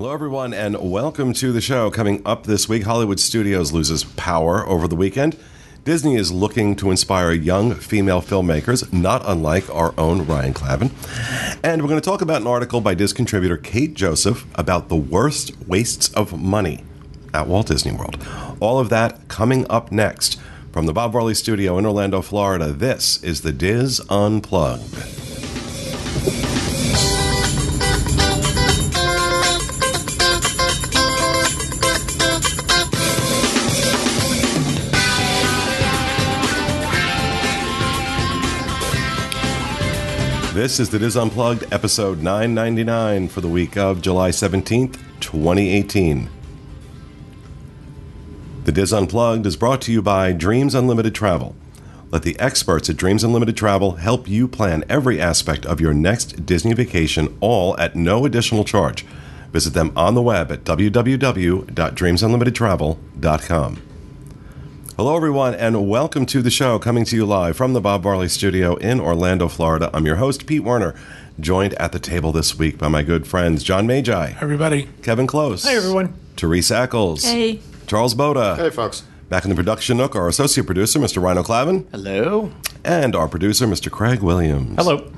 Hello, everyone, and welcome to the show. Coming up this week, Hollywood Studios loses power over the weekend. Disney is looking to inspire young female filmmakers, not unlike our own Ryan Clavin. And we're going to talk about an article by DIS contributor Kate Joseph about the worst wastes of money at Walt Disney World. All of that coming up next. From the Bob Varley Studio in Orlando, Florida, this is the DIS Unplugged. This is the DIS Unplugged, episode 999 for the week of July 17th, 2018. The DIS Unplugged is brought to you by Dreams Unlimited Travel. Let the experts at Dreams Unlimited Travel help you plan every aspect of your next Disney vacation, all at no additional charge. Visit them on the web at www.dreamsunlimitedtravel.com. Hello, everyone, and welcome to the show coming to you live from the Bob Varley Studio in Orlando, Florida. I'm your host, Pete Werner, joined at the table this week by my good friends John Magi, everybody. Kevin Close, Hey, everyone. Teresa Eccles, Hey. Charles Boda. Hey, folks. Back in the production nook, our associate producer, Mr. Rhino Clavin, Hello. and our producer, Mr. Craig Williams. Hello.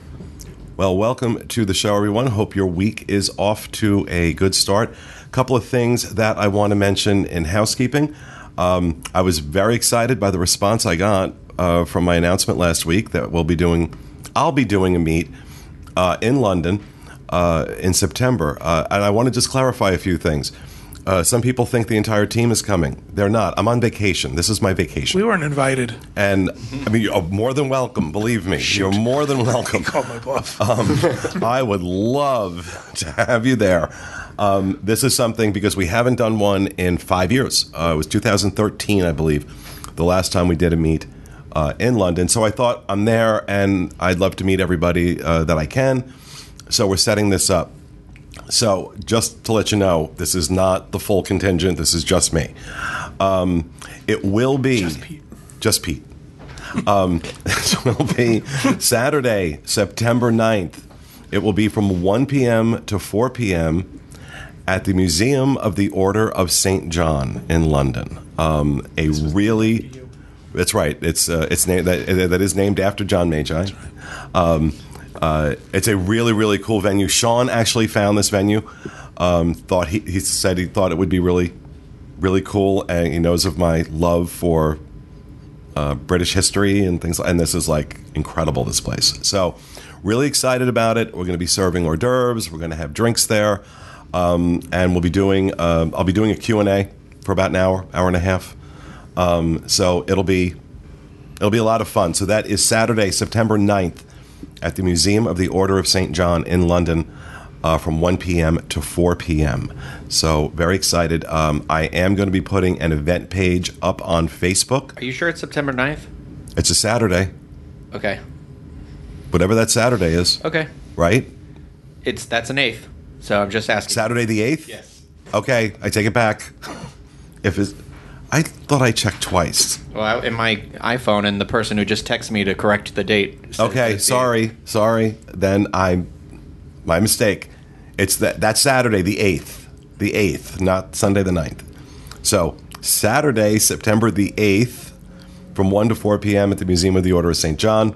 Well, welcome to the show, everyone. Hope your week is off to a good start. A couple of things that I want to mention in housekeeping. Um, I was very excited by the response I got uh, from my announcement last week that we'll be doing. I'll be doing a meet uh, in London uh, in September, uh, and I want to just clarify a few things. Uh, some people think the entire team is coming. They're not. I'm on vacation. This is my vacation. We weren't invited. And I mean, you're more than welcome. Believe me, you're more than welcome. Called my bluff. Um, I would love to have you there. Um, this is something because we haven't done one in five years. Uh, it was 2013, I believe, the last time we did a meet uh, in London. So I thought I'm there and I'd love to meet everybody uh, that I can. So we're setting this up. So just to let you know, this is not the full contingent. This is just me. Um, it will be Just Pete. Just Pete. Um, this will be Saturday, September 9th. It will be from 1 p.m. to 4 p.m. at the Museum of the Order of St. John in London. Um, a really, that's right. It's uh, it's named that that is named after John Magi. Um, uh, it's a really really cool venue. Sean actually found this venue. Um, thought he he said he thought it would be really really cool, and he knows of my love for uh, British history and things. And this is like incredible. This place. So really excited about it. We're going to be serving hors d'oeuvres. We're going to have drinks there, um, and we'll be doing. Uh, I'll be doing a Q and A for about an hour, hour and a half. Um, so it'll be it'll be a lot of fun. So that is Saturday, September 9th at the Museum of the Order of St. John in London uh, from 1 p.m. to 4 p.m. So very excited. Um, I am going to be putting an event page up on Facebook. Are you sure it's September 9th? It's a Saturday, Okay. whatever that Saturday is, Okay. right? It's that's an eighth. So I'm just asking. Saturday the 8th? Yes. Okay, I take it back. If it's, I thought I checked twice. Well, I- in my iPhone, and the person who just texted me to correct the date. Okay, it's the sorry, sorry. Then I'm my mistake. It's that that Saturday the eighth, the eighth, not Sunday the 9th. So Saturday, September the eighth, from one to four p.m. at the Museum of the Order of Saint John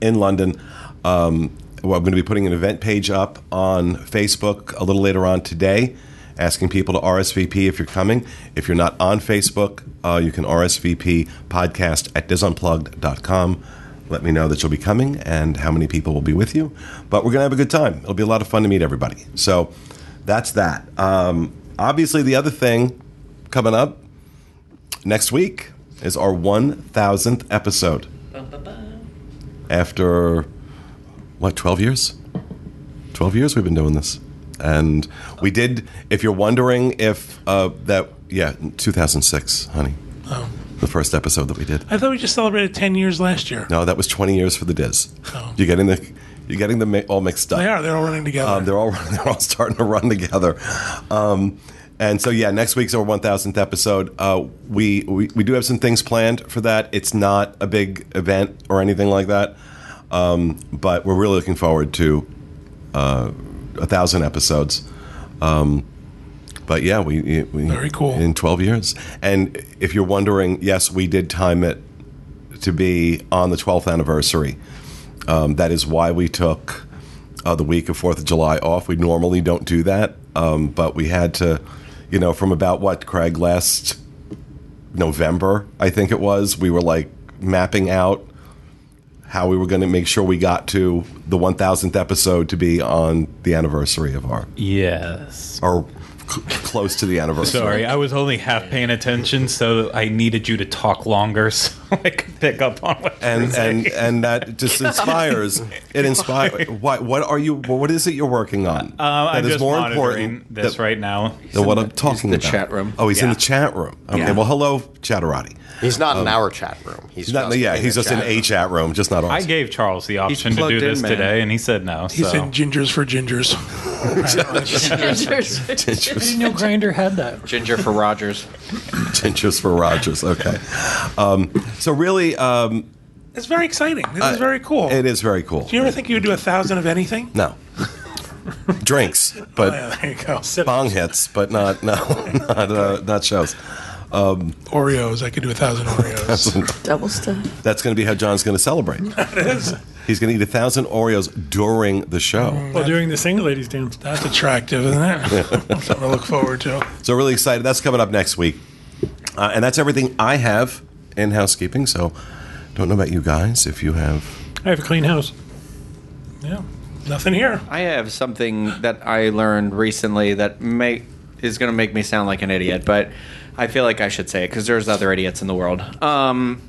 in London. Um, well, I'm going to be putting an event page up on Facebook a little later on today, asking people to RSVP if you're coming. If you're not on Facebook, uh, you can RSVP podcast at disunplugged.com. Let me know that you'll be coming and how many people will be with you. But we're going to have a good time. It'll be a lot of fun to meet everybody. So that's that. Um, obviously, the other thing coming up next week is our 1000th episode. After, what, 12 years? 12 years we've been doing this. And we did, if you're wondering if uh, that, yeah, 2006, honey. Oh. The first episode that we did. I thought we just celebrated 10 years last year. No, that was 20 years for the DIS. Oh. You're getting the, you're getting them all mixed up. They are. They're all running together. Um, they're all they're all starting to run together. Um, and so yeah, next week's our 1000th episode. Uh, we, we we do have some things planned for that. It's not a big event or anything like that, um, but we're really looking forward to uh, a thousand episodes. Um, but yeah, we, we Very cool. in 12 years. And if you're wondering, yes, we did time it to be on the 12th anniversary. Um, that is why we took uh, the week of Fourth of July off. We normally don't do that, um, but we had to, you know, from about what Craig last November, I think it was. We were like mapping out how we were going to make sure we got to the 1000th episode to be on the anniversary of our Yes. or c- close to the anniversary. Sorry, I was only half paying attention, so I needed you to talk longer so I could pick up on what you were and saying. and and that just inspires. It inspires. What what are you? What is it you're working on? Um, I'm that is just more important this than, right now. than what I'm talking the about. chat room. Oh, he's in the chat room. Okay. Yeah. Well, hello, Chatterati. He's not in our chat room. He's, He's not. just Yeah, he's just in a chat room, just not on. I gave Charles the option to do in, this man. today, and he said no. He so. said gingers for gingers. didn't know Grindr had that. Ginger for Rogers. Just for Rogers. Okay. Um, so really, um, It's very exciting. This is very cool. it is very cool. Do you ever think you would do a thousand of anything? No. Drinks, but Yeah, there you go. bong hits, but not no, not uh, not shows. Oreos. I could do a thousand Oreos. Double stuff. That's going to be how John's going to celebrate. it is. He's going to eat a thousand Oreos during the show. Well, during the single ladies dance. That's attractive, isn't it? Something to look forward to. So really excited. That's coming up next week, uh, and that's everything I have in housekeeping. So don't know about you guys if you have. I have a clean house. Yeah. Nothing here. I have something that I learned recently that may is going to make me sound like an idiot, but I feel like I should say it because there's other idiots in the world. Um,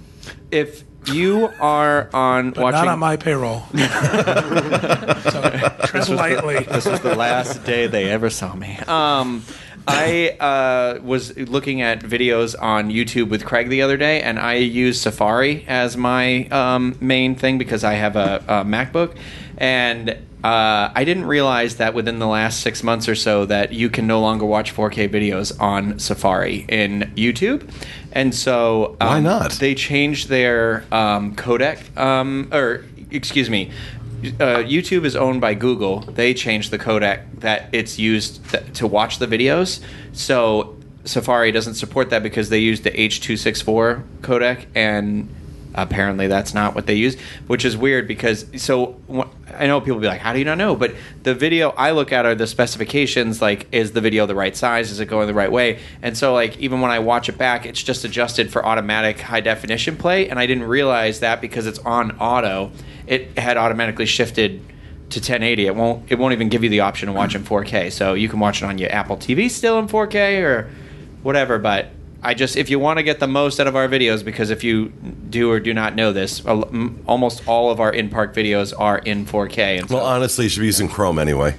if you are on But watching, not on my payroll. so tread lightly. this was the last day they ever saw me. Um, I uh, was looking at videos on YouTube with Craig the other day, and I use Safari as my um, main thing because I have a, a MacBook, and uh, I didn't realize that within the last six months or so that you can no longer watch 4K videos on Safari in YouTube, and so um, Why not? They changed their um, codec, um, or excuse me, uh, YouTube is owned by Google. They changed the codec that it's used th- to watch the videos. So Safari doesn't support that because they use the H264 codec, and apparently that's not what they use, which is weird because so I know people be like, "How do you not know?" But the video I look at are the specifications. Like, is the video the right size? Is it going the right way? And so, like, even when I watch it back, it's just adjusted for automatic high definition play, and I didn't realize that because it's on auto, it had automatically shifted to 1080. It won't. It won't even give you the option to watch in 4K. So you can watch it on your Apple TV still in 4K or whatever. But I just, if you want to get the most out of our videos, because if you do or do not know this, almost all of our in park videos are in 4K. And so, Well, honestly, you should be using Chrome anyway.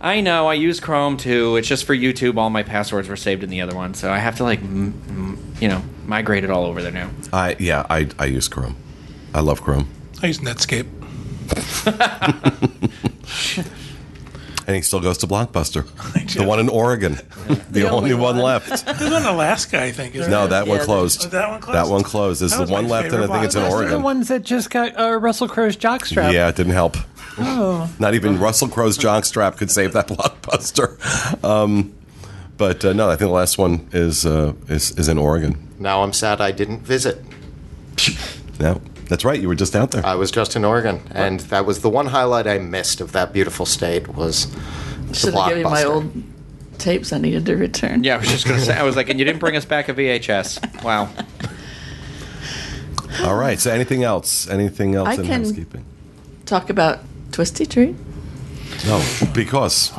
I know I use Chrome too. It's just for YouTube. All my passwords were saved in the other one, so I have to like, m- m- you know, migrate it all over there now. I yeah, I I use Chrome. I love Chrome, I use Netscape. and he still goes to Blockbuster, the one in Oregon, the, only, only one, one. left. There's one in Alaska, I think. Isn't No, there? that one closed. Oh, that one closed? That one closed. There's That the one left, and I think it's in Oregon. The ones that just got uh, Russell Crowe's jockstrap. Yeah, it didn't help. Oh. Not even Russell Crowe's jockstrap could save that blockbuster. Um, but uh, no, I think the last one is uh, is is in Oregon. Now I'm sad I didn't visit. No, that's right. You were just out there. I was just in Oregon, and that was the one highlight I missed of that beautiful state was the Should have given you my Blockbuster. old tapes I needed to return. Yeah, I was just gonna say. I was like, and you didn't bring us back a VHS. Wow. All right. So anything else? Anything else I in can- housekeeping? Talk about Twisty Treat. No, because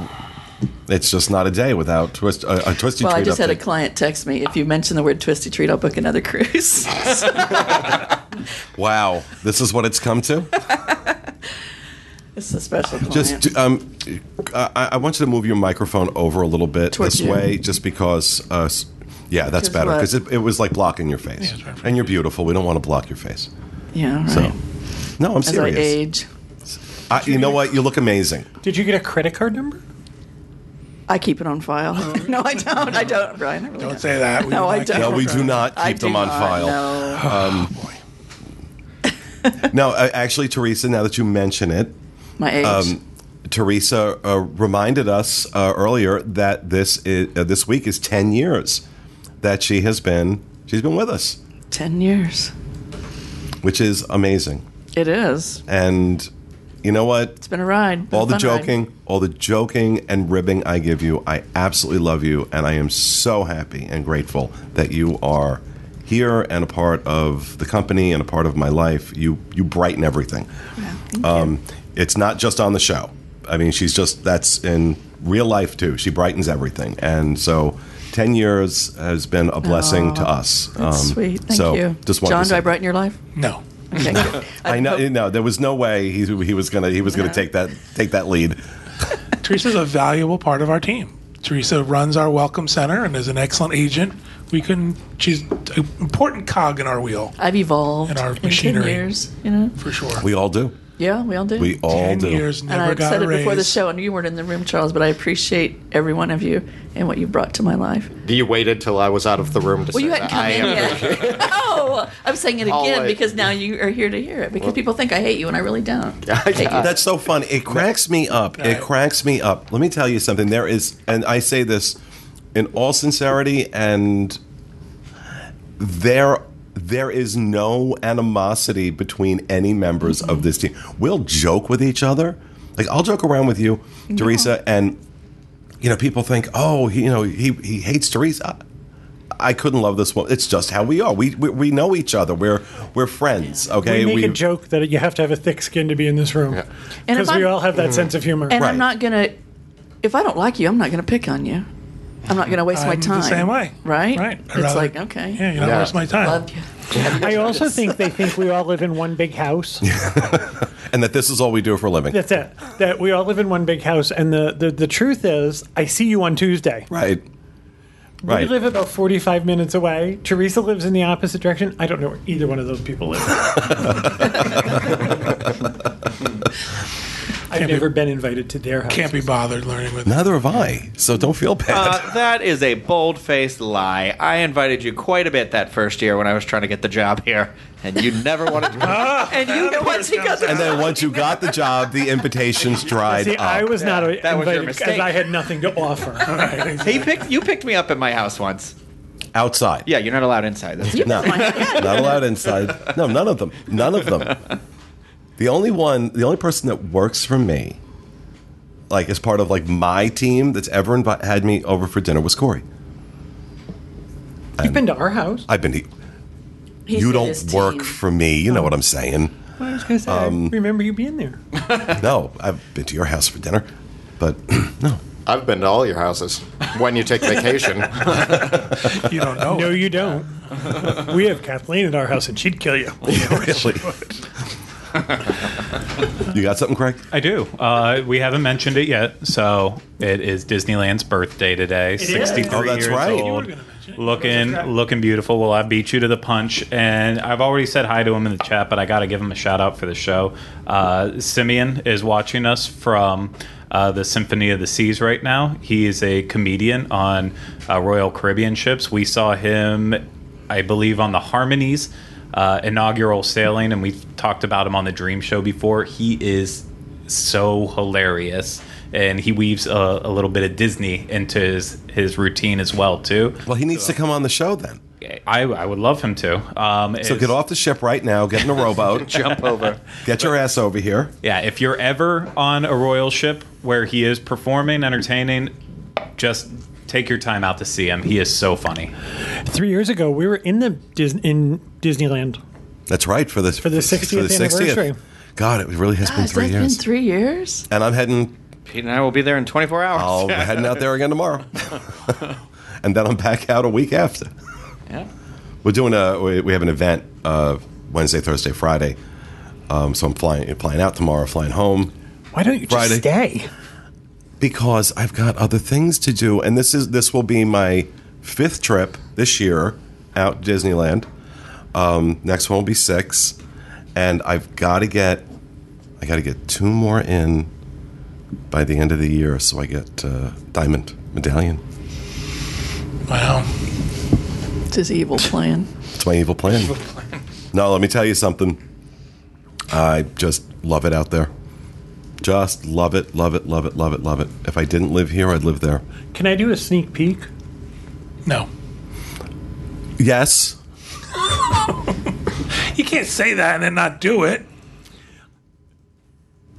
it's just not a day without twist a, a twisty Well, treat. I just had a client text me. If you mention the word Twisty Treat, I'll book another cruise. Wow, this is what it's come to. it's a special client. Just um, I, I want you to move your microphone over a little bit Towards this you. way, just because. Uh, yeah, that's Because better because it, it was like blocking your face, it's right. and you're beautiful. We don't want to block your face. yeah, right. So, no, I'm As I serious. age, I, you know what? You look amazing. Did you get a credit card number? I keep it on file. no, I don't. I don't, Brian. I really Don't say that. We No, do I don't. No, we do not I keep them on not, file. No. Oh, boy. No, uh, actually, Teresa. Now that you mention it, My age. um, Teresa uh, reminded us uh, earlier that this is, uh, this week is ten years that she has been she's been with us, Ten years. which is amazing. It is. And you know what? It's been a ride. Been all a the fun ride. joking, all the joking and ribbing I give you, I absolutely love you, and I am so happy and grateful that you are here and a part of the company and a part of my life. You you brighten everything. Yeah, Um, it's not just on the show. I mean, she's just that's in real life too. She brightens everything, and so. Ten years has been a blessing to us. That's Um, sweet. Thank so you. Just wanted John, to do I brighten your life? No. Okay, good. I know. hope- No, there was no way he, he was gonna he was gonna Yeah. take that take that lead. Teresa's a valuable part of our team. Teresa runs our welcome center and is an excellent agent. We can. She's an important cog in our wheel I've evolved in our in machinery. ten years. You know. for sure. We all do. Yeah, we all do. We all Ten do. years, and I've got said a it before the show, and you weren't in the room, Charles, but I appreciate every one of you and what you brought to my life. You waited till I was out of the room to Well, say you hadn't that. come I in am- yet. I'm saying it again Always. because now you are here to hear it. Because people think I hate you, and I really don't. Yeah, hate you. That's so fun. It cracks me up. It cracks me up. Let me tell you something. There is, and I say this in all sincerity, and there there is no animosity between any members of this team. We'll joke with each other. Like I'll joke around with you, Teresa, and you know people think, oh, he, you know, he he hates Teresa. I couldn't love this one. It's just how we are. We we, we know each other. We're we're friends. Okay, we make a joke that you have to have a thick skin to be in this room And if because we I'm- all have that sense of humor. And Right. I'm not gonna. If I don't like you, I'm not gonna pick on you. I'm not gonna waste my I'm the time. same way. Right. Right. I'd It's rather- like okay. Yeah, you don't Yeah. waste my time. Love you. I also think they think we all live in one big house. and that this is all we do for a living. That's it. That we all live in one big house, and the the, the truth is, I see you on Tuesday. Right. We live about 45 minutes away. Teresa lives in the opposite direction. I don't know where either one of those people live. I've never been invited to their house. Can't be bothered learning with. Neither have I. So don't feel bad. Uh, that is a bold faced lie. I invited you quite a bit that first year when I was trying to get the job here, and you never wanted to. And you, once he got the and then once you got the job, the invitations dried See, up. I was not Yeah, that was your invited because mistake. I had nothing to offer. he picked you picked me up at my house once. outside. Yeah, you're not allowed inside. That's No, not allowed inside. No, none of them. None of them. The only one, the only person that works for me, like as part of like my team that's ever invi- had me over for dinner was Corey. You've been to our house. I've been. To, He you don't work team. for me. You know what I'm saying. I was going to say, Um, I remember you being there. No, I've been to your house for dinner, but no. I've been to all your houses when you take vacation. You don't know. No, it. you don't. we have Kathleen at our house, and she'd kill you. really. you got something, Craig? I do. Uh, we haven't mentioned it yet, so it is Disneyland's birthday today. is. Sixty-three Oh, that's years right. Old, gonna mention it. looking looking beautiful. Well, I beat you to the punch, and I've already said hi to him in the chat, but I got to give him a shout out for the show. Uh, Simeon is watching us from. Uh, the Symphony of the Seas right now. He is a comedian on uh, Royal Caribbean ships. We saw him, I believe, on the Harmonies uh, inaugural sailing, and we've talked about him on the Dream Show before. He is so hilarious, and he weaves a, a little bit of Disney into his his routine as well too. Well, he needs to come on the show then. I, I would love him to. Um, So get off the ship right now. Get in a rowboat. jump over. Get your ass over here. Yeah, if you're ever on a royal ship where he is performing, entertaining, just take your time out to see him. He is so funny. Three years ago, we were in the Dis- in Disneyland. That's right for the For the 60th anniversary. God, it really has been Has three that been years. three years? and I'm heading. Pete and I will be there in 24 hours. I'll be heading out there again tomorrow, and then I'm back out a week after. yeah. We're doing a. We, we have an event uh, Wednesday, Thursday, Friday. Um, so I'm flying flying out tomorrow, flying home Why don't you just Friday. stay? Because I've got other things to do, and this is this will be my fifth trip this year out Disneyland. Um, next one will be six, and I've got to get I got to get two more in by the end of the year, so I get uh, diamond medallion. Wow. It's his evil plan. It's my evil plan. No, let me tell you something. I just love it out there. Just love it, love it, love it, love it, love it. If I didn't live here, I'd live there. Can I do a sneak peek? No. Yes. You can't say that and then not do it.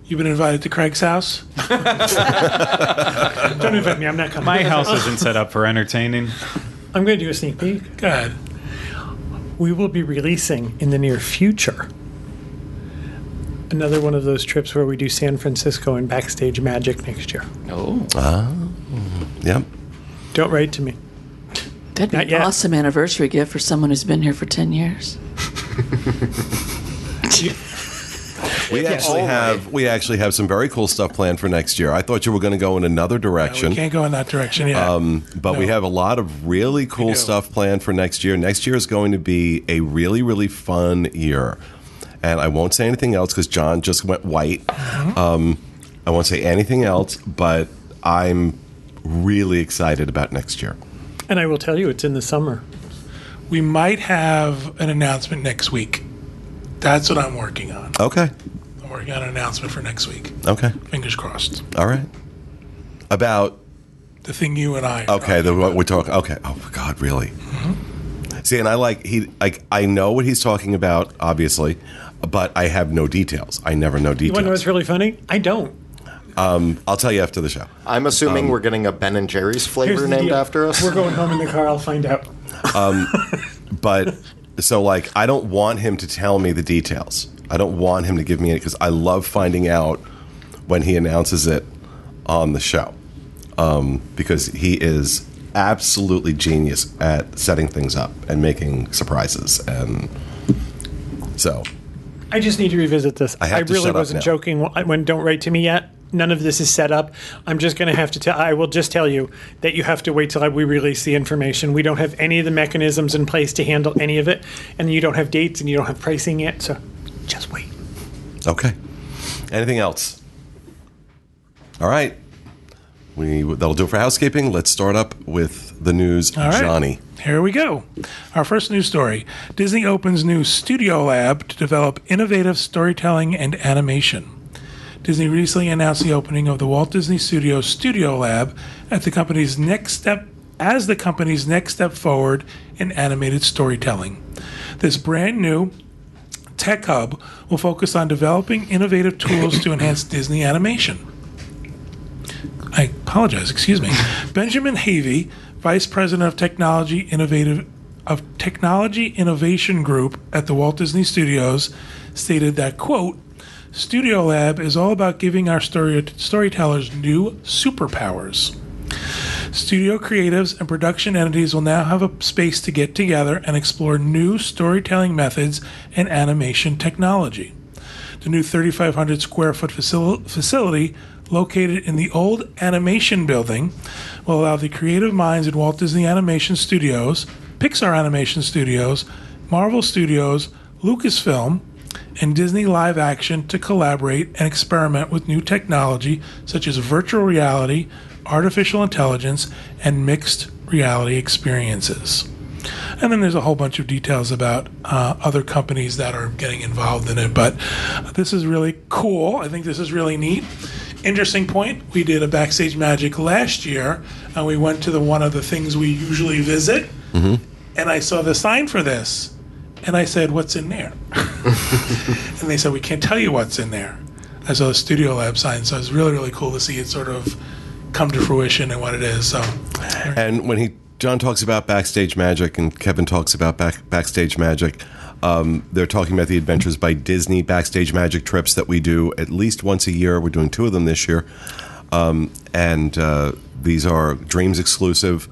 You've been invited to Craig's house? Don't invite me. I'm not coming. My house isn't set up for entertaining. I'm going to do a sneak peek. Go ahead. We will be releasing in the near future another one of those trips where we do San Francisco and backstage magic next year. Oh, Yep. Don't write to me. That'd be Not an yet. awesome anniversary gift for someone who's been here for 10 years. We actually have we actually have some very cool stuff planned for next year. I thought you were going to go in another We direction. can't go in that direction yet. Um, but we No. have a lot of really cool do. stuff planned for next year. Next year is going to be a really, really fun year. And I won't say anything else because John just went white. Mm-hmm. Um, I won't say anything else, but I'm really excited about next year. And I will tell you, it's in the summer. we might have an announcement next week. That's what I'm working on. Okay. I'm working on an announcement for next week. Okay. Fingers crossed. All right. About The thing you and I. Okay, the what we're talking. Okay, oh my God, really? See, and I like he like I know what he's talking about, obviously, but I have no details. I never know details. You want to know what's really funny? I don't. Um, I'll tell you after the show. I'm assuming we're getting a Ben and Jerry's Here's flavor the named deal. after us. We're going home in the car. I'll find out. But so like I don't want him to tell me the details. I don't want him to give me it because I love finding out when he announces it on the show. Um, because he is absolutely genius at setting things up and making surprises and so I just need to revisit this. I to really wasn't joking when when Don't Write to Me Yet. None of this is set up. I'm just going to have to tell. I will just tell you that you have to wait till we release the information. We don't have any of the mechanisms in place to handle any of it, and you don't have dates and you don't have pricing yet. So just wait. Okay. Anything else? All right. We that'll do it for housekeeping. Let's start up with the news, All right. Johnny. Here we go. Our first news story Disney opens new studio lab to develop innovative storytelling and animation. Disney recently announced the opening of the Walt Disney Studios Studio Lab at the company's next step as the company's next step forward in animated storytelling. This brand new tech hub will focus on developing innovative tools to enhance Disney animation. I apologize, excuse me. Benjamin Havey, Vice President of Technology Innovative of Technology Innovation Group at the Walt Disney Studios, stated that quote, Studio Lab is all about giving our story- storytellers new superpowers. Studio creatives and production entities will now have a space to get together and explore new storytelling methods and animation technology. The new 3,500 square foot facil- facility, located in the old animation building, will allow the creative minds at Walt Disney Animation Studios, Pixar Animation Studios, Marvel Studios, Lucasfilm, and Disney Live Action to collaborate and experiment with new technology such as virtual reality, artificial intelligence, and mixed reality experiences. And then there's a whole bunch of details about uh, other companies that are getting involved in it. But this is really cool. I think this is really neat. Interesting point. We did a backstage magic last year, and we went to the one of the things we usually visit, mm-hmm. and I saw the sign for this, and I said, "What's in there?" and they said, "We can't tell you what's in there." I saw the Studio Lab sign, so it's really really cool to see it sort of come to fruition and what it is. So And when he John talks about backstage magic and Kevin talks about back, backstage magic, um, they're talking about the Adventures by Disney backstage magic trips that we do at least once a year. We're doing two of them this year, um, and uh, these are Dreams exclusive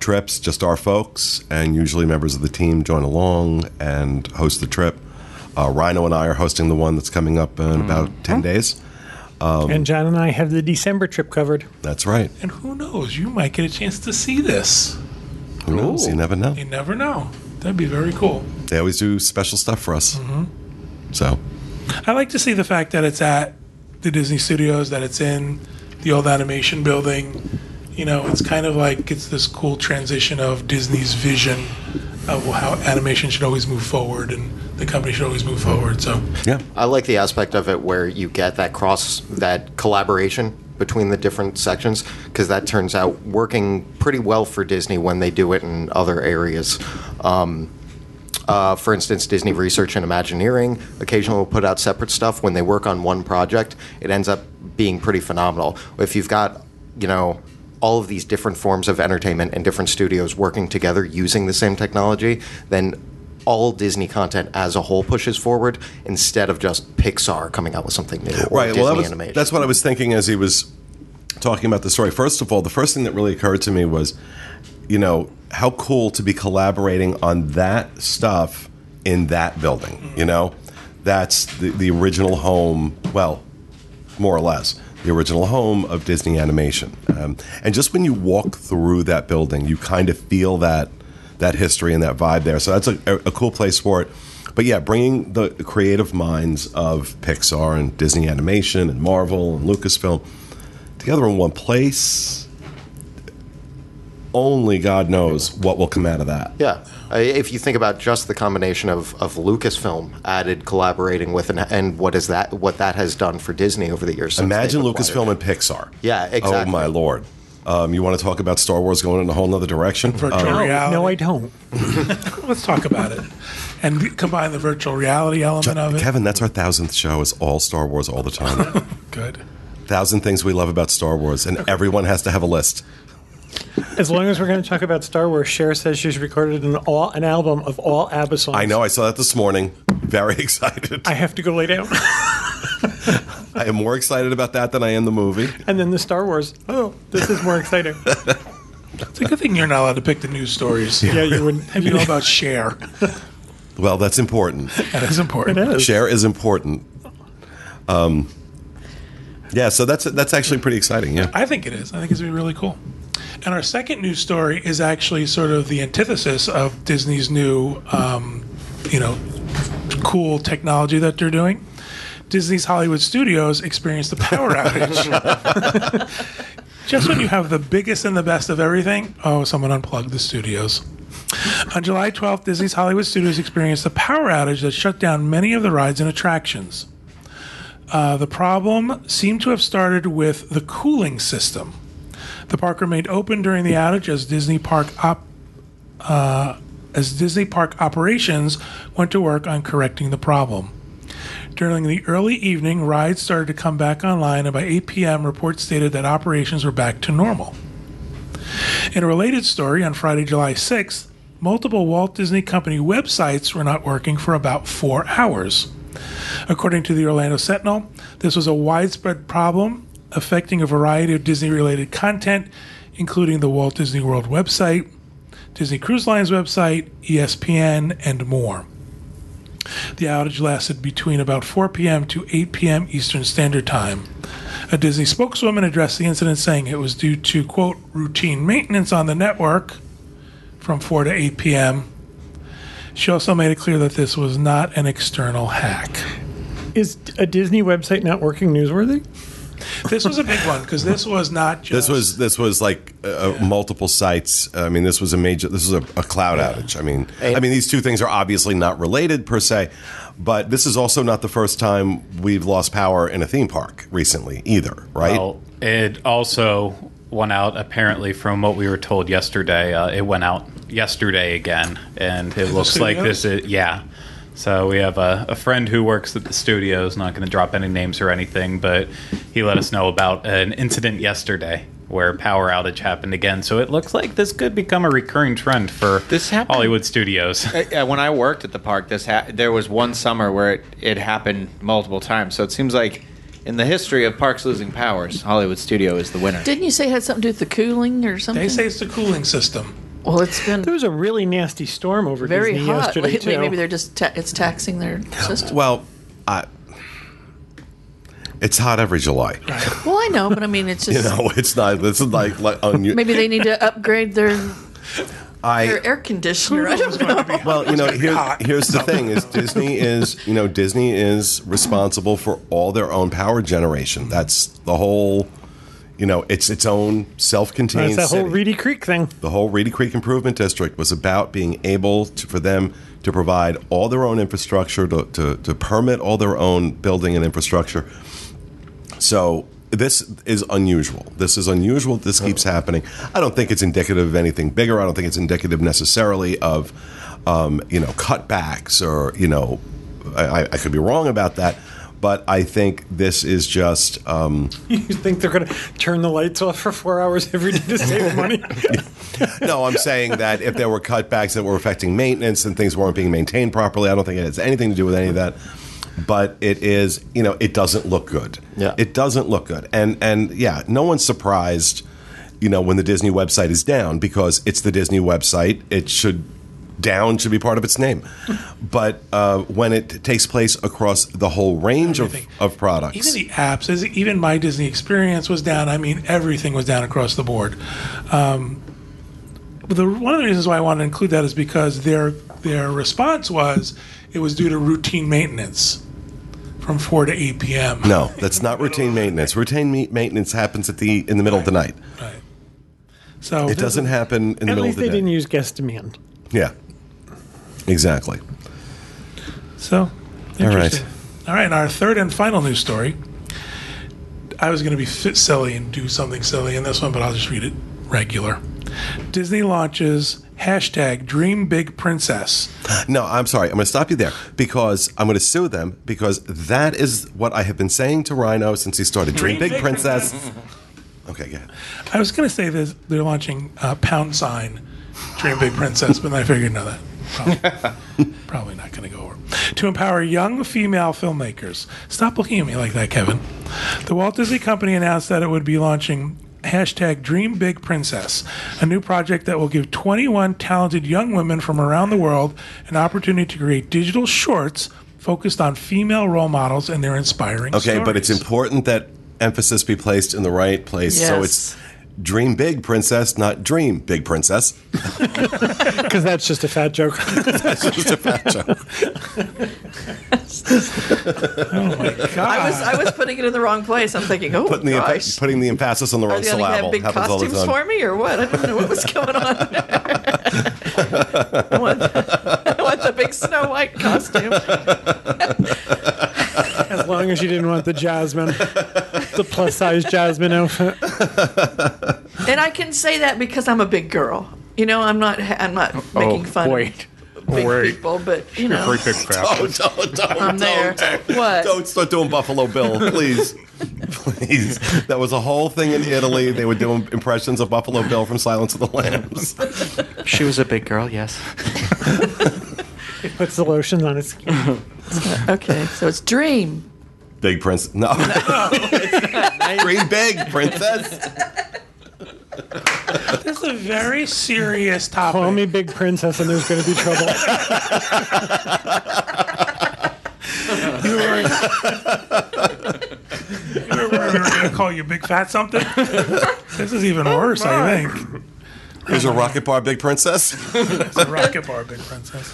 trips, just our folks, and usually members of the team join along and host the trip. Uh, Rhino and I are hosting the one that's coming up in about ten days. and John and I have the December trip covered. That's right. And who knows? You might get a chance to see this. Who knows? You never know. You never know. That'd be very cool. They always do special stuff for us. Mm-hmm. So. I like to see the fact that it's at the Disney Studios, that it's in the old animation building. You know, it's kind of like it's this cool transition of Disney's vision of how animation should always move forward and the company should always move forward. So Yeah. I like the aspect of it where you get that cross, that collaboration between the different sections, because that turns out working pretty well for Disney when they do it in other areas. Um, uh, for instance, Disney Research and Imagineering occasionally will put out separate stuff. When they work on one project, it ends up being pretty phenomenal. If you've got, you know, all of these different forms of entertainment and different studios working together using the same technology, then all Disney content as a whole pushes forward instead of just Pixar coming out with something new or right. Disney well, that was, animation. that's what I was thinking as he was talking about the story. First of all, the first thing that really occurred to me was, you know, how cool to be collaborating on that stuff in that building. You know, that's the, the original home. Well, more or less the original home of Disney Animation. Um, and just when you walk through that building, you kind of feel that that history and that vibe there. So that's a, a cool place for it. But yeah, bringing the creative minds of Pixar and Disney Animation and Marvel and Lucasfilm together in one place. Only God knows what will come out of that. Yeah, if you think about just the combination of, of Lucasfilm added collaborating with and, and what is that what that has done for Disney over the years. since Imagine Lucasfilm and Pixar. Yeah, exactly. Oh my lord! Um, you want to talk about Star Wars going in a whole other direction? virtual Um, No, reality. no, I don't. Let's talk about it and combine the virtual reality element of it. Kevin, that's our thousandth show. Is all Star Wars all the time. Good. Thousand things we love about Star Wars, and everyone has to have a list. As long as we're going to talk about Star Wars, Cher says she's recorded an all an album of all ABBA songs. I know. I saw that this morning. Very excited. I have to go lay down. I am more excited about that than I am the movie. and then the Star Wars. Oh, this is more exciting. It's a good thing you're not allowed to pick the news stories. yeah, you wouldn't. If you know about Cher, Well, that's important. that is important. It is. Cher is important. Um, yeah, so that's that's actually pretty exciting. Yeah. I think it is. I think it's gonna be really cool. And our second news story is actually sort of the antithesis of Disney's new, um, you know, cool technology that they're doing. Disney's Hollywood Studios experienced a power outage. Just when you have the biggest and the best of everything, oh, someone unplugged the studios. On July 12th, Disney's Hollywood Studios experienced a power outage that shut down many of the rides and attractions. Uh, the problem seemed to have started with the cooling system. The park remained open during the outage as Disney Park op, uh, as Disney Park operations went to work on correcting the problem. During the early evening, rides started to come back online, and by 8 p.m., reports stated that operations were back to normal. In a related story, on Friday, July 6th, multiple Walt Disney Company websites were not working for about four hours. According to the Orlando Sentinel, this was a widespread problem affecting a variety of Disney related content, including the Walt Disney World website, Disney Cruise Lines website, ESPN, and more. The outage lasted between about 4 p.m. to 8 p.m. Eastern Standard Time. A Disney spokeswoman addressed the incident saying it was due to, quote, routine maintenance on the network from 4 to 8 p.m. She also made it clear that this was not an external hack. Is a Disney website not working newsworthy? This was a big one because this was not just. This was this was like uh, multiple sites. I mean, this was a major. This was a, a cloud outage. I mean, I mean, these two things are obviously not related per se, but this is also not the first time we've lost power in a theme park recently either, right? Well, it also went out apparently from what we were told yesterday. Uh, it went out yesterday again, and it looks like this is yeah. So we have a, a friend who works at the studios. Not going to drop any names or anything, but he let us know about an incident yesterday where power outage happened again. So it looks like this could become a recurring trend for This happened- Hollywood studios. Uh, when I worked at the park, this ha- there was one summer where it, it happened multiple times. So it seems like in the history of parks losing powers, Hollywood Studio is the winner. Didn't you say it had something to do with the cooling or something? They say it's the cooling system. Well, it's been There was a really nasty storm over very Disney hot yesterday lately. too. Maybe they're just ta- it's taxing their system. Well, I, it's hot every July. Well, I know, but I mean, it's just You know, it's not. This is like like unu- maybe they need to upgrade their their air conditioner. I don't know. well, you know, here, here's the thing: is Disney is you know Disney is responsible for all their own power generation. That's the whole you know, it's its own self-contained That's that whole city. Reedy Creek thing. the whole Reedy Creek Improvement District was about being able to, for them to provide all their own infrastructure, to, to, to permit all their own building and infrastructure. So this is unusual. This is unusual. This keeps happening. I don't think it's indicative of anything bigger. I don't think it's indicative necessarily of, um, you know, cutbacks or you know, I, I could be wrong about that. But I think this is just. Um, You think they're going to turn the lights off for four hours every day to save money? no, I'm saying that if there were cutbacks that were affecting maintenance and things weren't being maintained properly, I don't think it has anything to do with any of that. But it is, you know, it doesn't look good. Yeah. It doesn't look good. And and yeah, no one's surprised, you know, when the Disney website is down because it's the Disney website. It should down should be part of its name. But uh, when it takes place across the whole range of, Everything. of products, Even the apps, as- even my Disney experience was down. I mean, everything was down across the board. Um, but the, one of the reasons why I wanted to include that is because their their response was it was due to routine maintenance from 4 to 8 p.m. no, that's not routine maintenance. Routine me- maintenance happens at the in the middle of the night. Right. So It doesn't happen in the At middle least of the they didn't use guest demand. Yeah. Exactly. So, All right. All right, our third and final news story. I was going to be fit silly and do something silly in this one, but I'll just read it regular. Disney launches hashtag Dream Big Princess. No, I'm sorry. I'm going to stop you there because I'm going to sue them because that is what I have been saying to Rhino since he started. Dream Big Princess. Okay, yeah. I was going to say this, they're launching uh, pound sign Dream Big Princess, but then I figured no, that probably, probably not going to go over. To empower young female filmmakers. Stop looking at me like that, Kevin. The Walt Disney Company announced that it would be launching hashtag Dream Big Princess, a new project that will give 21 talented young women from around the world an opportunity to create digital shorts focused on female role models and their inspiring Okay, but it's important that emphasis be placed in the right place. So it's Dream Big Princess, not Dream Big Princess. Because that's just a fat joke. That's just a fat joke. Oh my God. I was I was putting it in the wrong place. I'm thinking, oh Putting the, gosh, emph- putting the emphasis on the are wrong they going to syllable. have big Happens costumes for me or what? I didn't know what was going on. I, want, I want the big Snow White costume. as long as you didn't want the Jasmine, the plus size Jasmine outfit. And I can say that because I'm a big girl. You know, I'm not I'm not oh, making fun wait. of big Wait. people, but you know, big Don't, don't, don't, I'm there. don't, What? Don't start doing Buffalo Bill, please. please. That was a whole thing in Italy. They were doing impressions of Buffalo Bill from Silence of the Lambs. She was a big girl, yes. It puts the lotion on its skin. okay, so it's Dream. Big Prince. No. Dream Big Princess. This is a very serious topic. Call me Big Princess, and there's going to be trouble. You were, you were worried we were going to call you Big Fat something? This is even oh worse, I think. Here's a rocket bar, Big Princess. It's a rocket bar, Big Princess.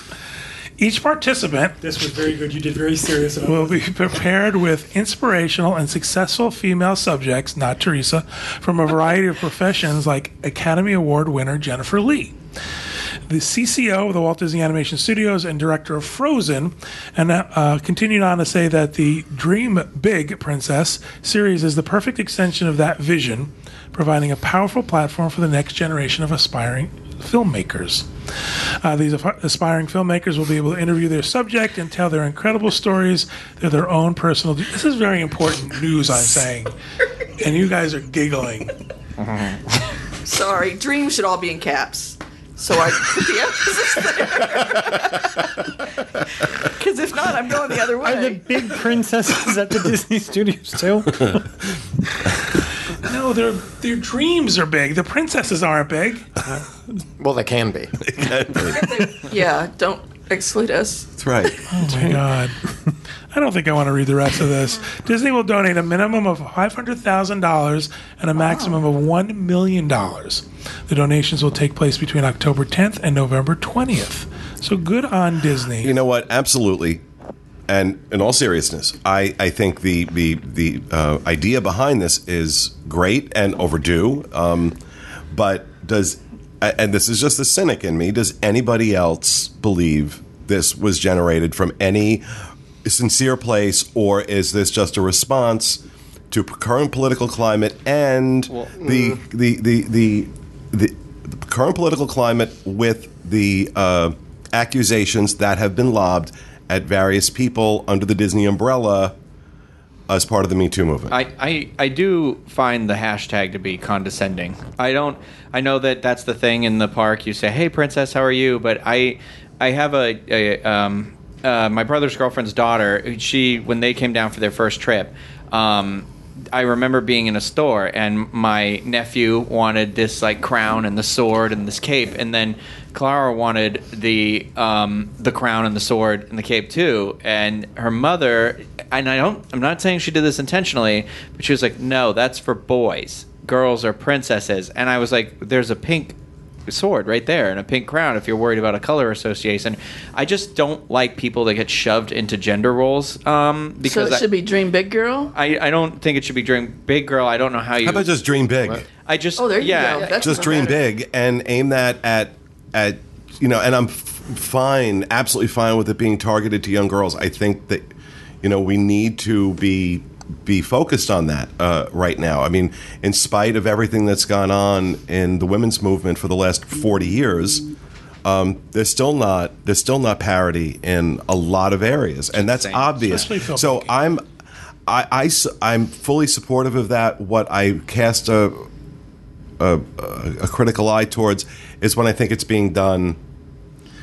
Each participant This was very good. You did very serious will be prepared with inspirational and successful female subjects, not Teresa, from a variety of professions like Academy Award winner Jennifer Lee. The CCO of the Walt Disney Animation Studios and director of Frozen, and uh, continued on to say that the Dream Big Princess series is the perfect extension of that vision, providing a powerful platform for the next generation of aspiring filmmakers. Uh, these aspiring filmmakers will be able to interview their subject and tell their incredible stories. They're their own personal. This is very important news, I'm saying, and you guys are giggling. Sorry, dreams should all be in caps. So I put the emphasis there. Because if not, I'm going the other way. Are the big princesses at the Disney Studios too? No, their their dreams are big. The princesses aren't big. Well, they can be. Yeah, don't exclude us. That's right. Oh my god. I don't think I want to read the rest of this. Disney will donate a minimum of $500,000 and a maximum of $1 million. The donations will take place between October 10th and November 20th. So good on Disney. You know what? Absolutely. and in all seriousness, I, I think the the the uh, idea behind this is great and overdue. Um, but does and this is just the cynic in me. Does anybody else believe this was generated from any sincere place, or is this just a response to current political climate and the, the, the the the the current political climate with the uh, accusations that have been lobbed at various people under the Disney umbrella as part of the Me Too movement? I, I, I do find the hashtag to be condescending. I don't. I know that that's the thing in the park. You say, "Hey, princess, how are you?" But I I have a, a um, uh, my brother's girlfriend's daughter. She when they came down for their first trip. Um, I remember being in a store and my nephew wanted this like crown and the sword and this cape, and then Clara wanted the um, the crown and the sword and the cape too. And her mother, and I don't, I'm not saying she did this intentionally, but she was like, "No, that's for boys. Girls are princesses." And I was like, "There's a pink." Sword right there and a pink crown if you're worried about a color association i just don't like people that get shoved into gender roles um, So because it I- should be Dream Big Girl. I, I don't think it should be dream big girl. I don't know how you. How about just dream big? I just Oh, there you yeah, go. That's just dream better. big and aim that at at you know and i'm f- fine absolutely fine with it being targeted to young girls i think that you know we need to be be focused on that uh, right now i mean in spite of everything that's gone on in the women's movement for the last 40 years um, there's still not there's still not parity in a lot of areas and that's Insane. obvious so i'm I, I am fully supportive of that. What I cast a a, a critical eye towards is when I think it's being done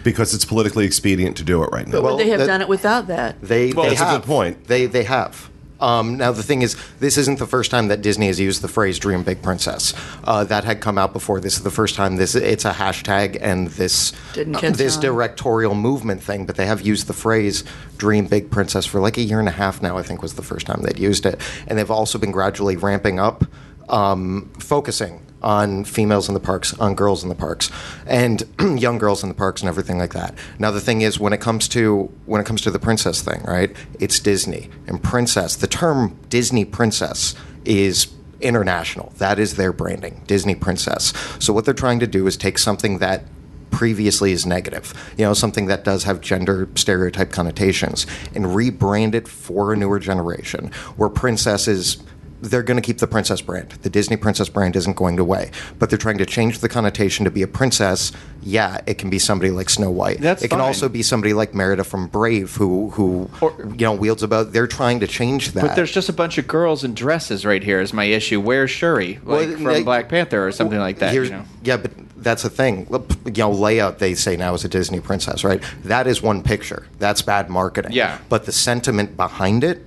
because it's politically expedient to do it right now. But Well, would they have that- done it without that? They, Well, they that's a good point. They they have. Um, now the thing is, this isn't the first time that Disney has used the phrase "Dream Big Princess." Uh, that had come out before. This is the first time. This it's a hashtag and this uh, this on. directorial movement thing. But they have used the phrase "Dream Big Princess" for like a year and a half now. I think was the first time they'd used it, and they've also been gradually ramping up, um, focusing on females in the parks, on girls in the parks, and young girls in the parks, and everything like that. Now the thing is, when it comes to when it comes to the princess thing, right? It's Disney and princess. The term Disney princess is international. That is their branding, Disney princess. So what they're trying to do is take something that previously is negative, you know, something that does have gender stereotype connotations, and rebrand it for a newer generation where princess is they're going to keep the princess brand. The Disney princess brand isn't going away, but they're trying to change the connotation to be a princess. Yeah, it can be somebody like Snow White. That's it can also be somebody like Merida from Brave, who who Or- you know wields about. They're trying to change that. But there's just a bunch of girls in dresses right here. Is my issue? Where's Shuri, like Well, from like- Black Panther or something like that? You know? Yeah, but that's the thing. You know, Leia, they say now is a Disney princess, right? That is one picture. That's bad marketing. Yeah. But the sentiment behind it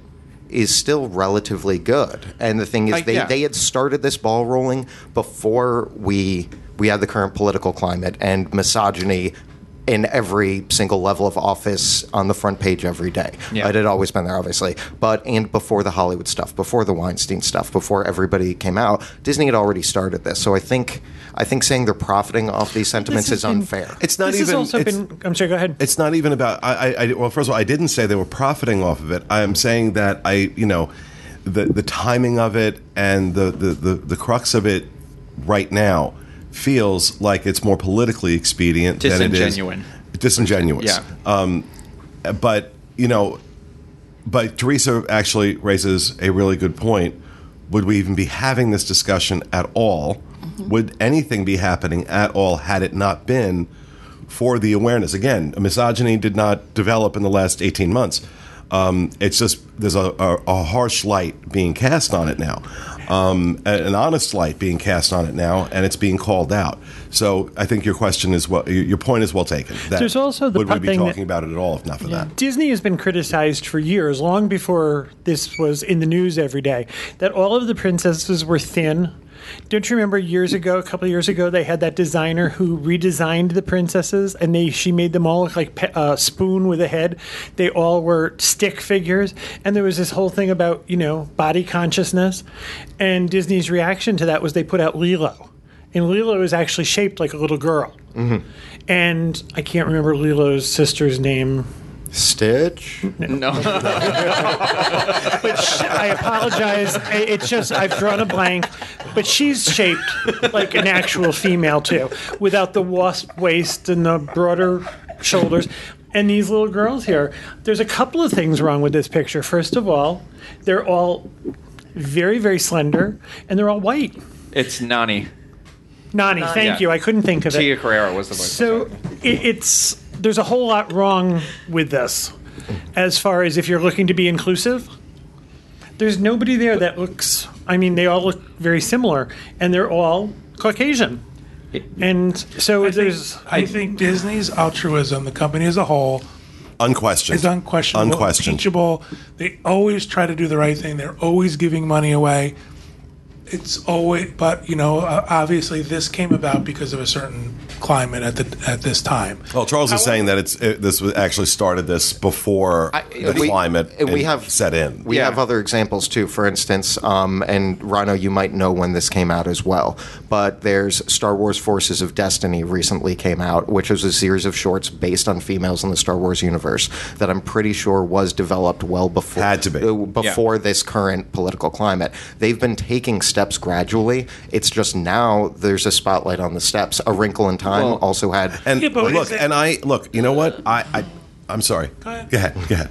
is still relatively good. And the thing is, Like, they, yeah. they had started this ball rolling before we we had the current political climate and misogyny in every single level of office on the front page every day. Yeah. It had always been there, obviously. But and before the Hollywood stuff, before the Weinstein stuff, before everybody came out, Disney had already started this. So I think I think saying they're profiting off these sentiments is been- unfair. It's not this even. has also it's, been. I'm sorry. Go ahead. it's not even about. I, I, I. Well, first of all, I didn't say they were profiting off of it. I am saying that I. You know, the the timing of it and the the the, the crux of it right now feels like it's more politically expedient than it is disingenuous. Yeah. Um, but you know, but Teresa actually raises a really good point. Would we even be having this discussion at all? Would anything be happening at all had it not been for the awareness? Again, misogyny did not develop in the last 18 months. Um, it's just there's a, a, a harsh light being cast on it now, um, an honest light being cast on it now, and it's being called out. So I think your question is well, your point is well taken. There's also the would we be thing that- talking about it at all if not for that? Disney has been criticized for years, long before this was in the news every day, that all of the princesses were thin. Don't you remember years ago, a couple of years ago, they had that designer who redesigned the princesses, and they she made them all look like pe- a spoon with a head. They all were stick figures, and there was this whole thing about you know body consciousness, and Disney's reaction to that was they put out Lilo, and Lilo is actually shaped like a little girl, mm-hmm. and I can't remember Lilo's sister's name. Stitch. No. But sh- I apologize. I- It's just I've drawn a blank. But she's shaped like an actual female too, without the wasp waist and the broader shoulders. And these little girls here. There's a couple of things wrong with this picture. First of all, they're all very, very slender, and they're all white. it's Nani. Nani, thank Yeah. you. I couldn't think of it. Tia Carrere was the voice. So it, it's there's a whole lot wrong with this, as far as if you're looking to be inclusive. There's nobody there that looks. I mean, they all look very similar, and they're all Caucasian. And so I think, there's. I think Disney's altruism, the company as a whole, Unquestioned. is unquestionable, Unquestioned. teachable. They always try to do the right thing. They're always giving money away. It's always, but you know, uh, obviously, this came about because of a certain climate at the at this time. Well, Charles is saying that it's it, this was actually started this before I- the we- climate we in- have- set in. We Yeah. have other examples too. For instance, um, and Rhino, you might know when this came out as well. But there's Star Wars: Forces of Destiny recently came out, which was a series of shorts based on females in the Star Wars universe that I'm pretty sure was developed well before Had to be. uh, before this current political climate. They've been taking steps gradually. It's just now there's a spotlight on the steps. A Wrinkle in Time Well- also had. and Yeah, look, and I look. You know what? I, I I'm sorry. Go ahead. Go ahead. Go ahead.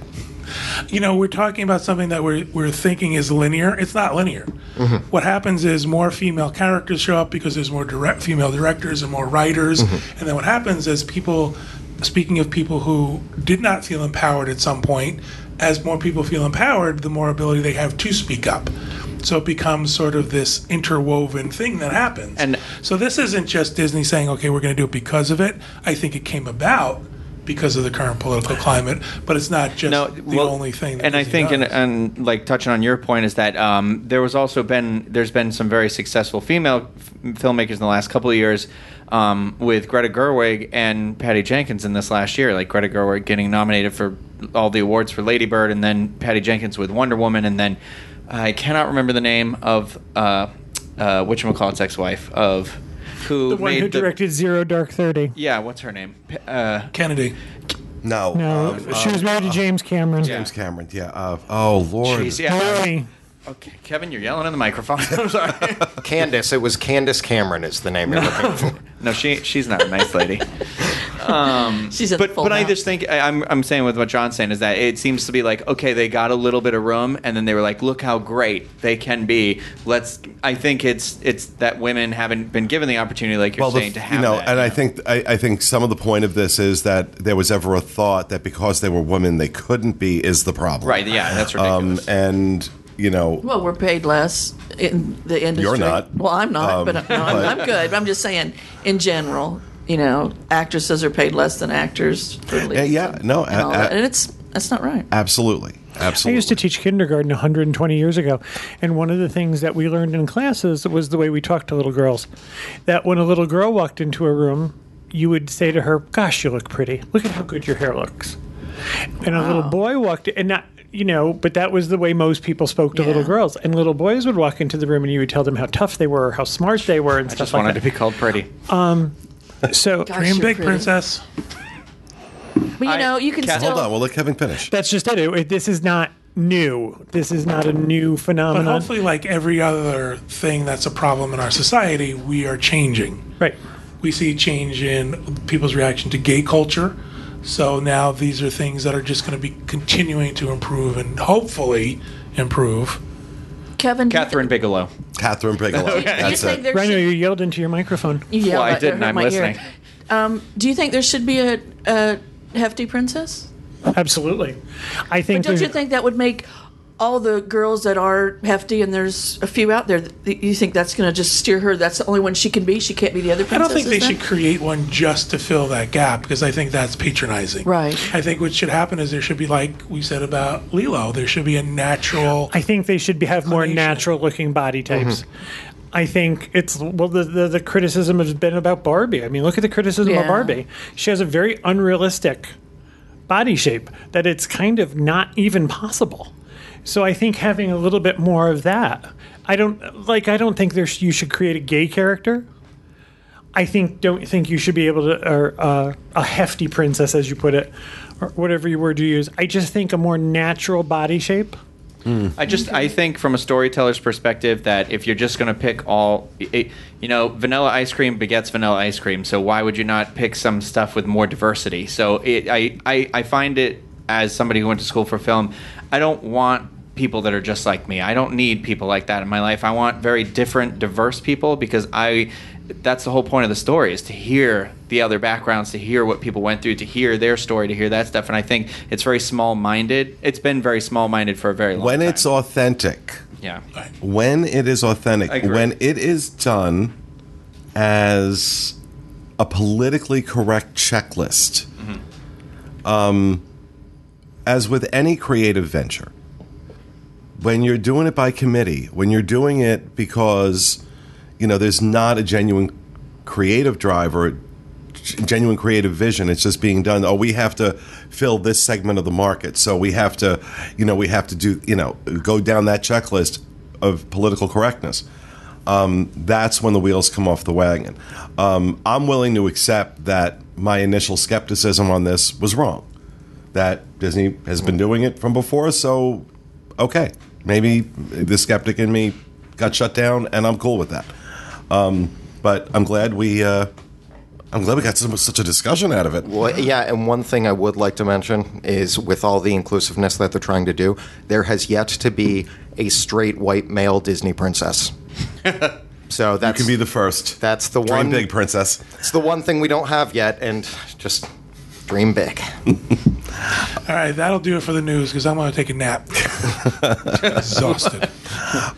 you know, we're talking about something that we're, we're thinking is linear. It's not linear. Mm-hmm. What happens is more female characters show up because there's more direct female directors and more writers. Mm-hmm. And then what happens is people, speaking of people who did not feel empowered at some point, as more people feel empowered, the more ability they have to speak up. So it becomes sort of this interwoven thing that happens. And- so this isn't just Disney saying, okay, we're going to do it because of it. I think it came about because of the current political climate, but it's not just no, the well, only thing. And I think, and, and like touching on your point, is that um, there was also been there's been some very successful female f- filmmakers in the last couple of years. Um, with Greta Gerwig and Patty Jenkins in this last year, like Greta Gerwig getting nominated for all the awards for Lady Bird, and then Patty Jenkins with Wonder Woman, and then I cannot remember the name of uh, uh, whatchamacallit's ex-wife of who the one made who the directed Zero Dark Thirty. yeah, what's her name? P- Uh, Kennedy. No. No, um, she was married to James Cameron. Yeah. James Cameron. Yeah. Uh, oh Lord. jeez, yeah. Hillary. Okay, Kevin, you're yelling in the microphone. I'm sorry. Candace. It was Candace Cameron is the name you're looking for. No, she she's not a nice lady. She's in But full but I just think I- I'm I'm saying with what John's saying is that it seems to be like okay they got a little bit of room and then they were like look how great they can be. Let's. I think it's it's that women haven't been given the opportunity like you're well, the- saying to have you know, that, and I know? think I, I think some of the point of this is that there was ever a thought that because they were women they couldn't be is the problem. right yeah that's Um, and you know, Well, we're paid less in the industry. You're not. Well, I'm not, Um, but, no, I'm, but- I'm good. I'm just saying, in general, you know, actresses are paid less than actors for leads yeah, and- no, and, all a- that. and it's that's not right. absolutely, Absolutely. I used to teach kindergarten 120 years ago, and one of the things that we learned in classes was the way we talked to little girls. That when a little girl walked into a room, you would say to her, "Gosh, you look pretty. Look at how good your hair looks." And a little boy walked, in, and not you know, but that was the way most people spoke to Yeah. little girls. And little boys would walk into the room, and you would tell them how tough they were, or how smart they were, and I stuff just like wanted to that. be called pretty. Um, so Gosh, Dream big, pretty. princess. But you I- know, you can Kat- still. Hold on, we'll let Kevin finish. that's just it. It- This is not new. This is not a new phenomenon. But phenomenon. hopefully, like every other thing that's a problem in our society, we are changing. right. We see change in people's reaction to gay culture. So now these are things that are just going to be continuing to improve and hopefully improve. Kevin, do you Kathryn Bigelow. Kathryn Bigelow. thi- do you That's think it. there Rhino, you yelled into your microphone. you yelled Well, I didn't, I'm listening. Um, do you think there should be a, a hefty princess? Absolutely. I think. But Don't you think that would make all the girls that are hefty, and there's a few out there, that you think that's going to just steer her? That's the only one she can be. She can't be the other person. I don't think they then? should create one just to fill that gap because I think that's patronizing. Right. I think what should happen is there should be, like we said about Lilo, there should be a natural. I think they should be, have more natural looking body types. Mm-hmm. I think it's well the, the the criticism has been about Barbie. I mean, look at the criticism of Barbie. She has a very unrealistic body shape that it's kind of not even possible. So I think having a little bit more of that. I don't like I don't think there's you should create a gay character. I think don't think you should be able to, or uh, a hefty princess, as you put it, or whatever you word you use. I just think a more natural body shape. I just I think from a storyteller's perspective that if you're just going to pick all, it, you know, vanilla ice cream begets vanilla ice cream. So why would you not pick some stuff with more diversity? So it, I, I I find it as somebody who went to school for film, I don't want people that are just like me. I don't need people like that in my life. I want very different, diverse people because I that's the whole point of the story is to hear the other backgrounds, to hear what people went through, to hear their story, to hear that stuff. And I think it's very small minded. It's been very small minded for a very long when time. When it's authentic, yeah. when it is authentic, when it is done as a politically correct checklist, um, as with any creative venture, when you're doing it by committee, when you're doing it because, you know, there's not a genuine creative drive or genuine creative vision. It's just being done. Oh, we have to fill this segment of the market, so we have to, you know, we have to do, you know, go down that checklist of political correctness. Um, that's when the wheels come off the wagon. Um, I'm willing to accept that my initial skepticism on this was wrong. That Disney has been doing it from before, so okay, maybe the skeptic in me got shut down, and I'm cool with that. Um, but I'm glad we. Uh, I'm glad we got so, such a discussion out of it. Well, yeah, and one thing I would like to mention is with all the inclusiveness that they're trying to do, there has yet to be a straight white male Disney princess. so You that's can be the first. that's the Dream one big, princess. It's the one thing we don't have yet, and just dream big. All right, that'll do it for the news because I'm going to take a nap. Exhausted.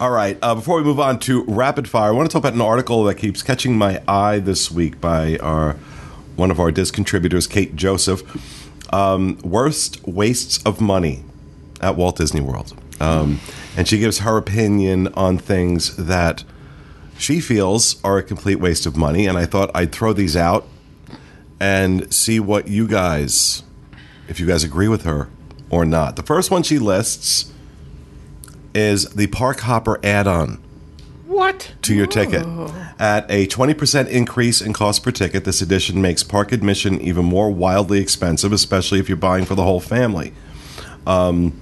All right. Uh, before we move on to rapid fire, I want to talk about an article that keeps catching my eye this week by our one of our DIS contributors, Kate Joseph. Um, worst wastes of money at Walt Disney World, um, and she gives her opinion on things that she feels are a complete waste of money. And I thought I'd throw these out and see what you guys, if you guys agree with her or not. The first one she lists is the Park Hopper add-on What? to your ticket. At a 20% increase in cost per ticket, this edition makes park admission even more wildly expensive, especially if you're buying for the whole family. Um,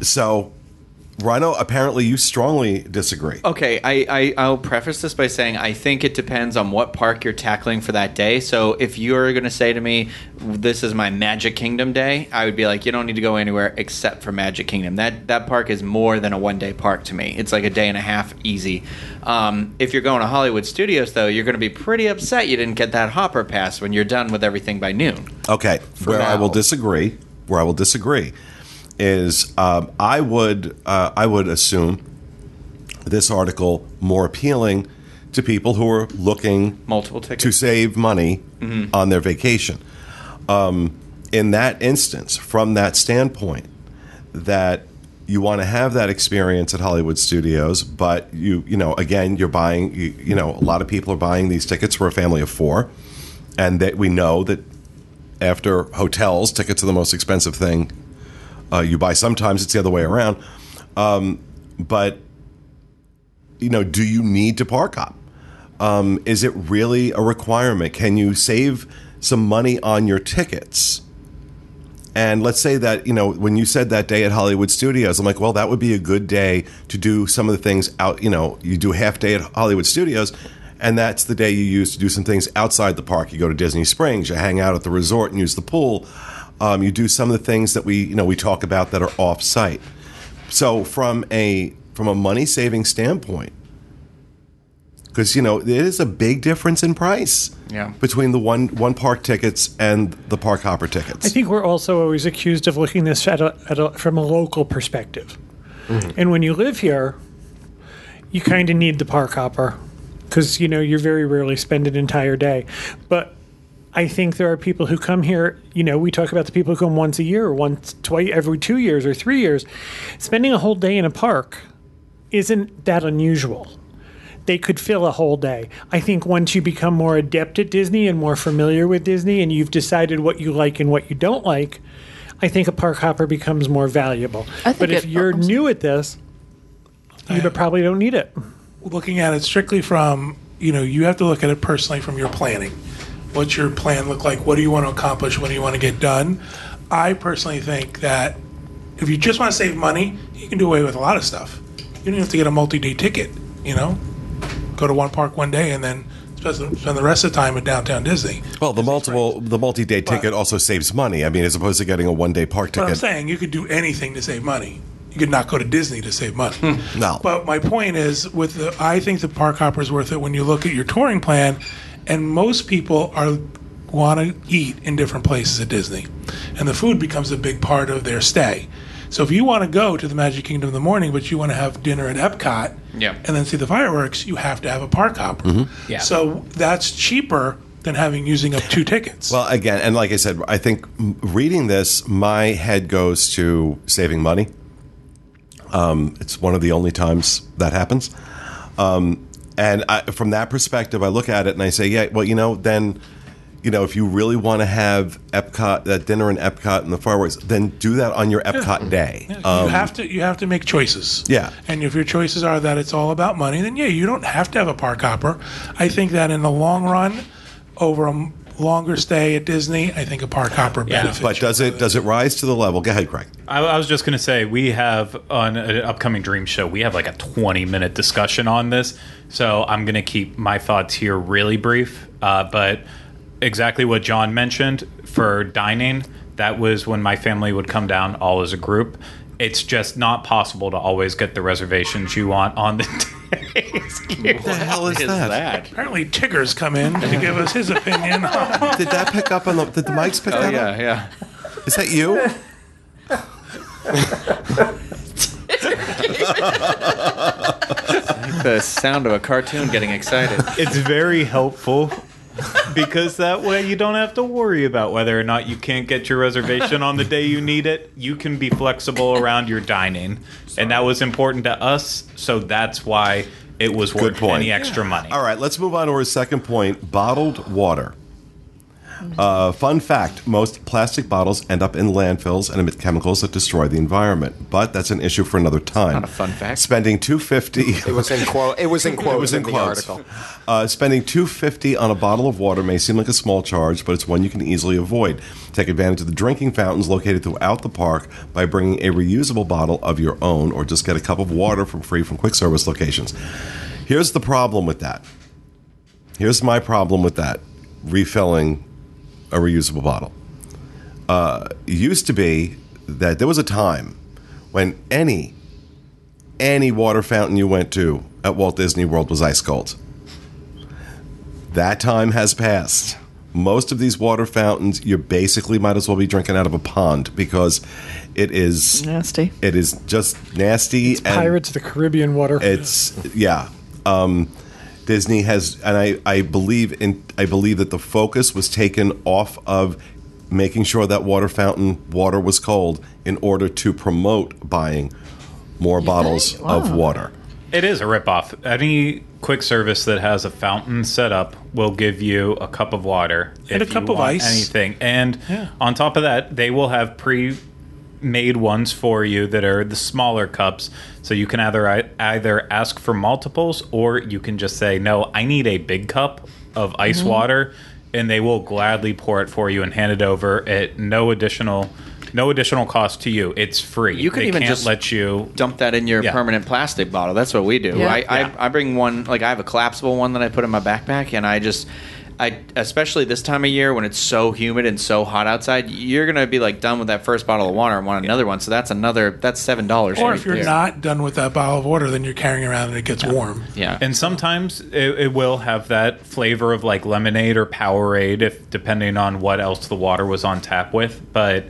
so, Rhino, apparently you strongly disagree. Okay, I, I I'll preface this by saying I think it depends on what park you're tackling for that day. So if you're going to say to me, "This is my Magic Kingdom day," I would be like, "You don't need to go anywhere except for Magic Kingdom." That that park is more than a one day park to me. It's like a day and a half easy. Um, if you're going to Hollywood Studios, though, you're going to be pretty upset you didn't get that Hopper pass when you're done with everything by noon. Okay, where I will disagree, where I will disagree, is um, I would uh, I would assume this article more appealing to people who are looking Multiple tickets. to save money on their vacation. Um, in that instance, from that standpoint, that you want to have that experience at Hollywood Studios, but you you know again you're buying you, you know a lot of people are buying these tickets for a family of four, and that we know that after hotels, tickets are the most expensive thing uh, you buy. Sometimes it's the other way around, um, but you know, do you need to park hop? Um, is it really a requirement? Can you save some money on your tickets? And let's say that, you know, when you said that day at Hollywood Studios, I'm like, well, that would be a good day to do some of the things out, you know, you do half day at Hollywood Studios, and that's the day you use to do some things outside the park. You go to Disney Springs, you hang out at the resort and use the pool. Um, you do some of the things that we, you know, we talk about that are off site. So from a from a money saving standpoint, because you know there is a big difference in price Yeah. between the one one park tickets and the park hopper tickets. I think we're also always accused of looking this at a, at a, from a local perspective. And when you live here, you kind of need the park hopper because you know you very rarely spend an entire day. But I think there are people who come here. You know, we talk about the people who come once a year, or once, twice, every two years, or three years. Spending a whole day in a park isn't that unusual they could fill a whole day. I think once you become more adept at Disney and more familiar with Disney and you've decided what you like and what you don't like, I think a park hopper becomes more valuable. But if it- you're oh, new at this, you probably don't need it. looking at it strictly from, you know, you have to look at it personally from your planning. What's your plan look like? What do you want to accomplish? What do you want to get done? I personally think that if you just want to save money, you can do away with a lot of stuff. You don't have to get a multi-day ticket. You know, go to one park one day and then spend the rest of the time at downtown Disney. Well, the multiple, the multi-day ticket also saves money. I mean, as opposed to getting a one-day park But I'm saying you could do anything to save money. You could not go to Disney to save money. Hmm. No. But my point is, with the, I think the park hopper is worth it when you look at your touring plan, and most people are want to eat in different places at Disney, and the food becomes a big part of their stay. So if you want to go to the Magic Kingdom in the morning, but you want to have dinner at Epcot, Yeah. and then see the fireworks, you have to have a park hopper. Mm-hmm. Yeah. So that's cheaper than having using up two tickets. Well, again, and like I said, I think reading this, my head goes to saving money. Um, it's one of the only times that happens. Um, and I, from that perspective, I look at it and I say, yeah, well, you know, then, you know, if you really want to have Epcot, that dinner in Epcot and the fireworks, then do that on your Epcot day. Yeah, Um, you have to you have to make choices. Yeah. And if your choices are that it's all about money, then yeah, you don't have to have a park hopper. I think that in the long run, over a longer stay at Disney, I think a park hopper benefits. but does it does it rise to the level? Go ahead, Craig. I, I was just going to say we have on an upcoming Dream Show. We have like a 20 minute discussion on this, so I'm going to keep my thoughts here really brief. Uh, but exactly what John mentioned for dining, that was when my family would come down all as a group. It's just not possible to always get the reservations you want on the days. What the hell is, Is that? that? Apparently, Tigger's come in to give us his opinion. Did that pick up on the? Did the mics pick up? Oh that yeah, up? yeah. Is that you? The sound of a cartoon getting excited. it's very helpful because that way you don't have to worry about whether or not you can't get your reservation on the day you need it. You can be flexible around your dining, and that was important to us. So that's why it was Good worth point. any extra money. All right, let's move on to our second point bottled water. Uh, fun fact most plastic bottles end up in landfills and emit chemicals that destroy the environment. But that's an issue for another time. Not a fun fact. Spending 250 It was in quote. It was in quotes It was in the quotes. article. Uh, spending 250 on a bottle of water may seem like a small charge, but it's one you can easily avoid. Take advantage of the drinking fountains located throughout the park by bringing a reusable bottle of your own, or just get a cup of water for free from quick service locations. Here's the problem with that. Here's my problem with that: refilling a reusable bottle. Uh, used to be that there was a time when any any water fountain you went to at Walt Disney World was ice cold. That time has passed. Most of these water fountains, you basically might as well be drinking out of a pond because it is Nasty. it is just nasty and Pirates of the Caribbean water. it's yeah. Um, Disney has, and I, I believe in, I believe that the focus was taken off of making sure that water fountain water was cold in order to promote buying more bottles of water. It is a ripoff. Any quick service that has a fountain set up will give you a cup of water And if a cup you of want ice. anything. And Yeah. on top of that, they will have pre made ones for you that are the smaller cups so you can either either ask for multiples or you can just say no i need a big cup of ice Mm-hmm. water and they will gladly pour it for you and hand it over at no additional no additional cost to you it's free You can they even can't just let you Dump that in your Yeah. permanent plastic bottle. That's what we do. Yeah. I, Yeah. I I bring one like I have a collapsible one that I put in my backpack, and I just. I, especially this time of year when it's so humid and so hot outside, you're gonna be like done with that first bottle of water and want another one. So that's another. That's seven dollars. or if you're not done with that bottle of water, then you're carrying around and it gets warm. yeah. And sometimes it, it will have that flavor of like lemonade or Powerade, if depending on what else the water was on tap with. But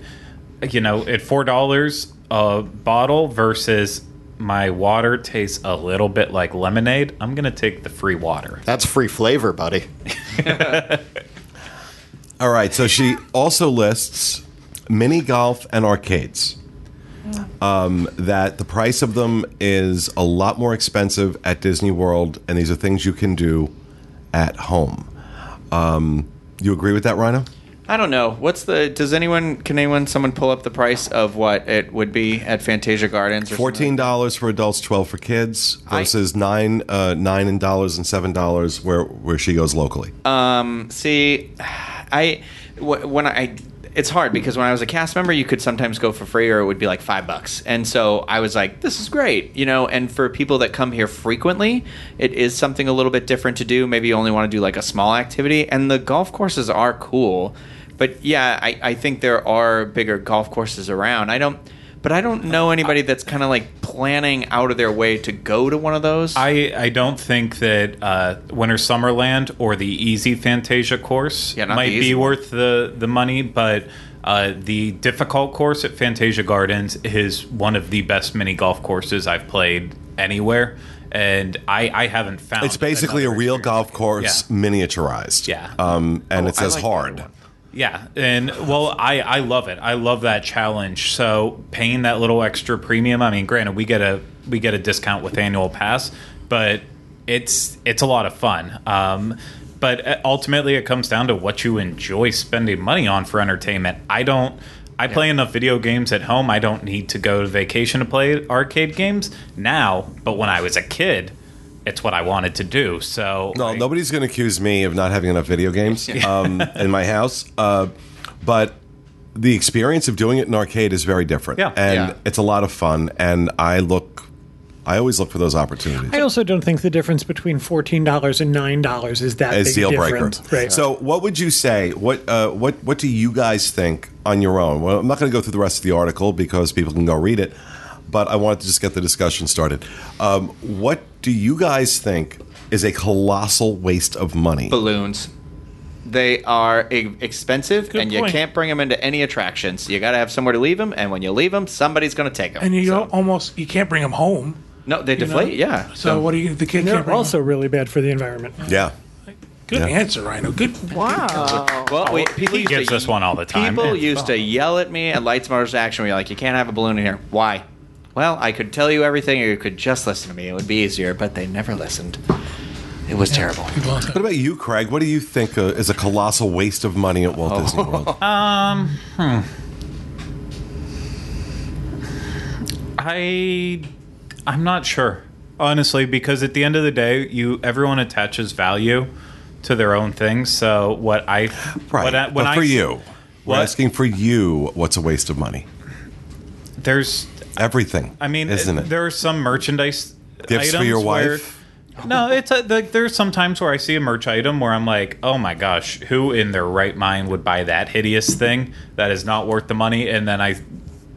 you know, at four dollars a bottle versus my water tastes a little bit like lemonade, I'm gonna take the free water. That's free flavor, buddy. All right, so she also lists mini golf and arcades. Um, that the price of them is a lot more expensive at Disney World, and these are things you can do at home. Um, you agree with that, Rhino? I don't know. What's the? Does anyone? Can anyone? Someone pull up the price of what it would be at Fantasia Gardens? Or Fourteen dollars for adults, twelve for kids, I- versus nine uh, nine in dollars and seven dollars where where she goes locally. Um, see, I when I. It's hard because when I was a cast member, you could sometimes go for free, or it would be like five bucks. And so I was like, "This is great," you know. And for people that come here frequently, it is something a little bit different to do. Maybe you only want to do like a small activity, and the golf courses are cool. But yeah, I, I think there are bigger golf courses around. I don't, but I don't know anybody that's kind of like planning out of their way to go to one of those. I, I don't think that uh, Winter Summerland or the Easy Fantasia course Yeah, might be one. worth the, the money, but uh, the difficult course at Fantasia Gardens is one of the best mini golf courses I've played anywhere. And I, I haven't found It's basically a real experience golf course Yeah. miniaturized. Yeah. Um, and Oh, it's I as like hard. Yeah, and well, I I love it. I love that challenge. So paying that little extra premium. I mean, granted, we get a we get a discount with annual pass, but it's it's a lot of fun. Um, but uh, ultimately, it comes down to what you enjoy spending money on for entertainment. I don't. I play enough video games at home. I don't need to go to vacation to play arcade games now. But when I was a kid, it's what I wanted to do. So No, I- nobody's going to accuse me of not having enough video games um, in my house. Uh, but the experience of doing it in arcade is very different. Yeah. And Yeah. it's a lot of fun. And I look, I always look for those opportunities. I also don't think the difference between fourteen dollars and nine dollars is that as big deal breaker. difference. Right. So, what would you say? What uh, what what do you guys think on your own? Well, I'm not going to go through the rest of the article because people can go read it, but I wanted to just get the discussion started. Um, what do you guys think is a colossal waste of money? balloons. They are e- expensive, Good and you point. can't bring them into any attractions. You got to have somewhere to leave them, and when you leave them, somebody's going to take them. And you don't almost you can't bring them home. no, they you know? deflate. Yeah. So, what do you? The kid and they're bring 'em also really bad for the environment. Yeah. Good Yeah. answer, Rhino. Good. Wow. Well, wait, people he used gives to, us one all the time. People Yeah. used to yell at me at Lights Motors Action. We're like, "You can't have a balloon in here." Why? Well, I could tell you everything, or you could just listen to me. It would be easier, but they never listened. It was terrible. What about you, Craig? What do you think uh, is a colossal waste of money at Walt Disney World? Um, hmm. I I'm not sure honestly because at the end of the day, you everyone attaches value to their own things. So what I right. what I, when but I for you, we're What? asking for you what's a waste of money? there's Everything. I mean isn't it? there are some merchandise Gifts for your where- wife? no, it's a, like there's some times where I see a merch item where I'm like, oh my gosh, who in their right mind would buy that hideous thing that is not worth the money? And then I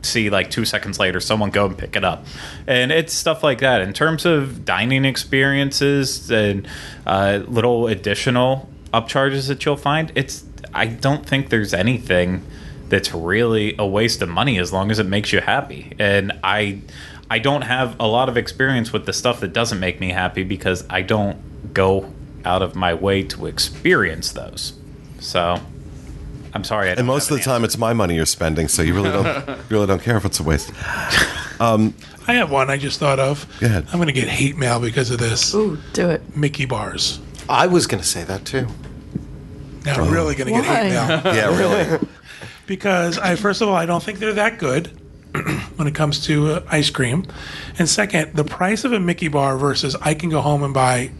see like two seconds later someone go and pick it up, and it's stuff like that. In terms of dining experiences and uh, little additional upcharges that you'll find, it's I don't think there's anything that's really a waste of money as long as it makes you happy. And I I don't have a lot of experience with the stuff that doesn't make me happy because I don't go out of my way to experience those. So I'm sorry. I And most of the an time, it's my money you're spending, so you really don't you really don't care if it's a waste. Um, I have one I just thought of. Go ahead. I'm going to get hate mail because of this. Ooh, do it. Mickey bars. I was going to say that too. Now I'm really going to get hate mail Yeah, really. Because I first of all I don't think they're that good when it comes to uh, ice cream, and second, the price of a Mickey bar versus I can go home and buy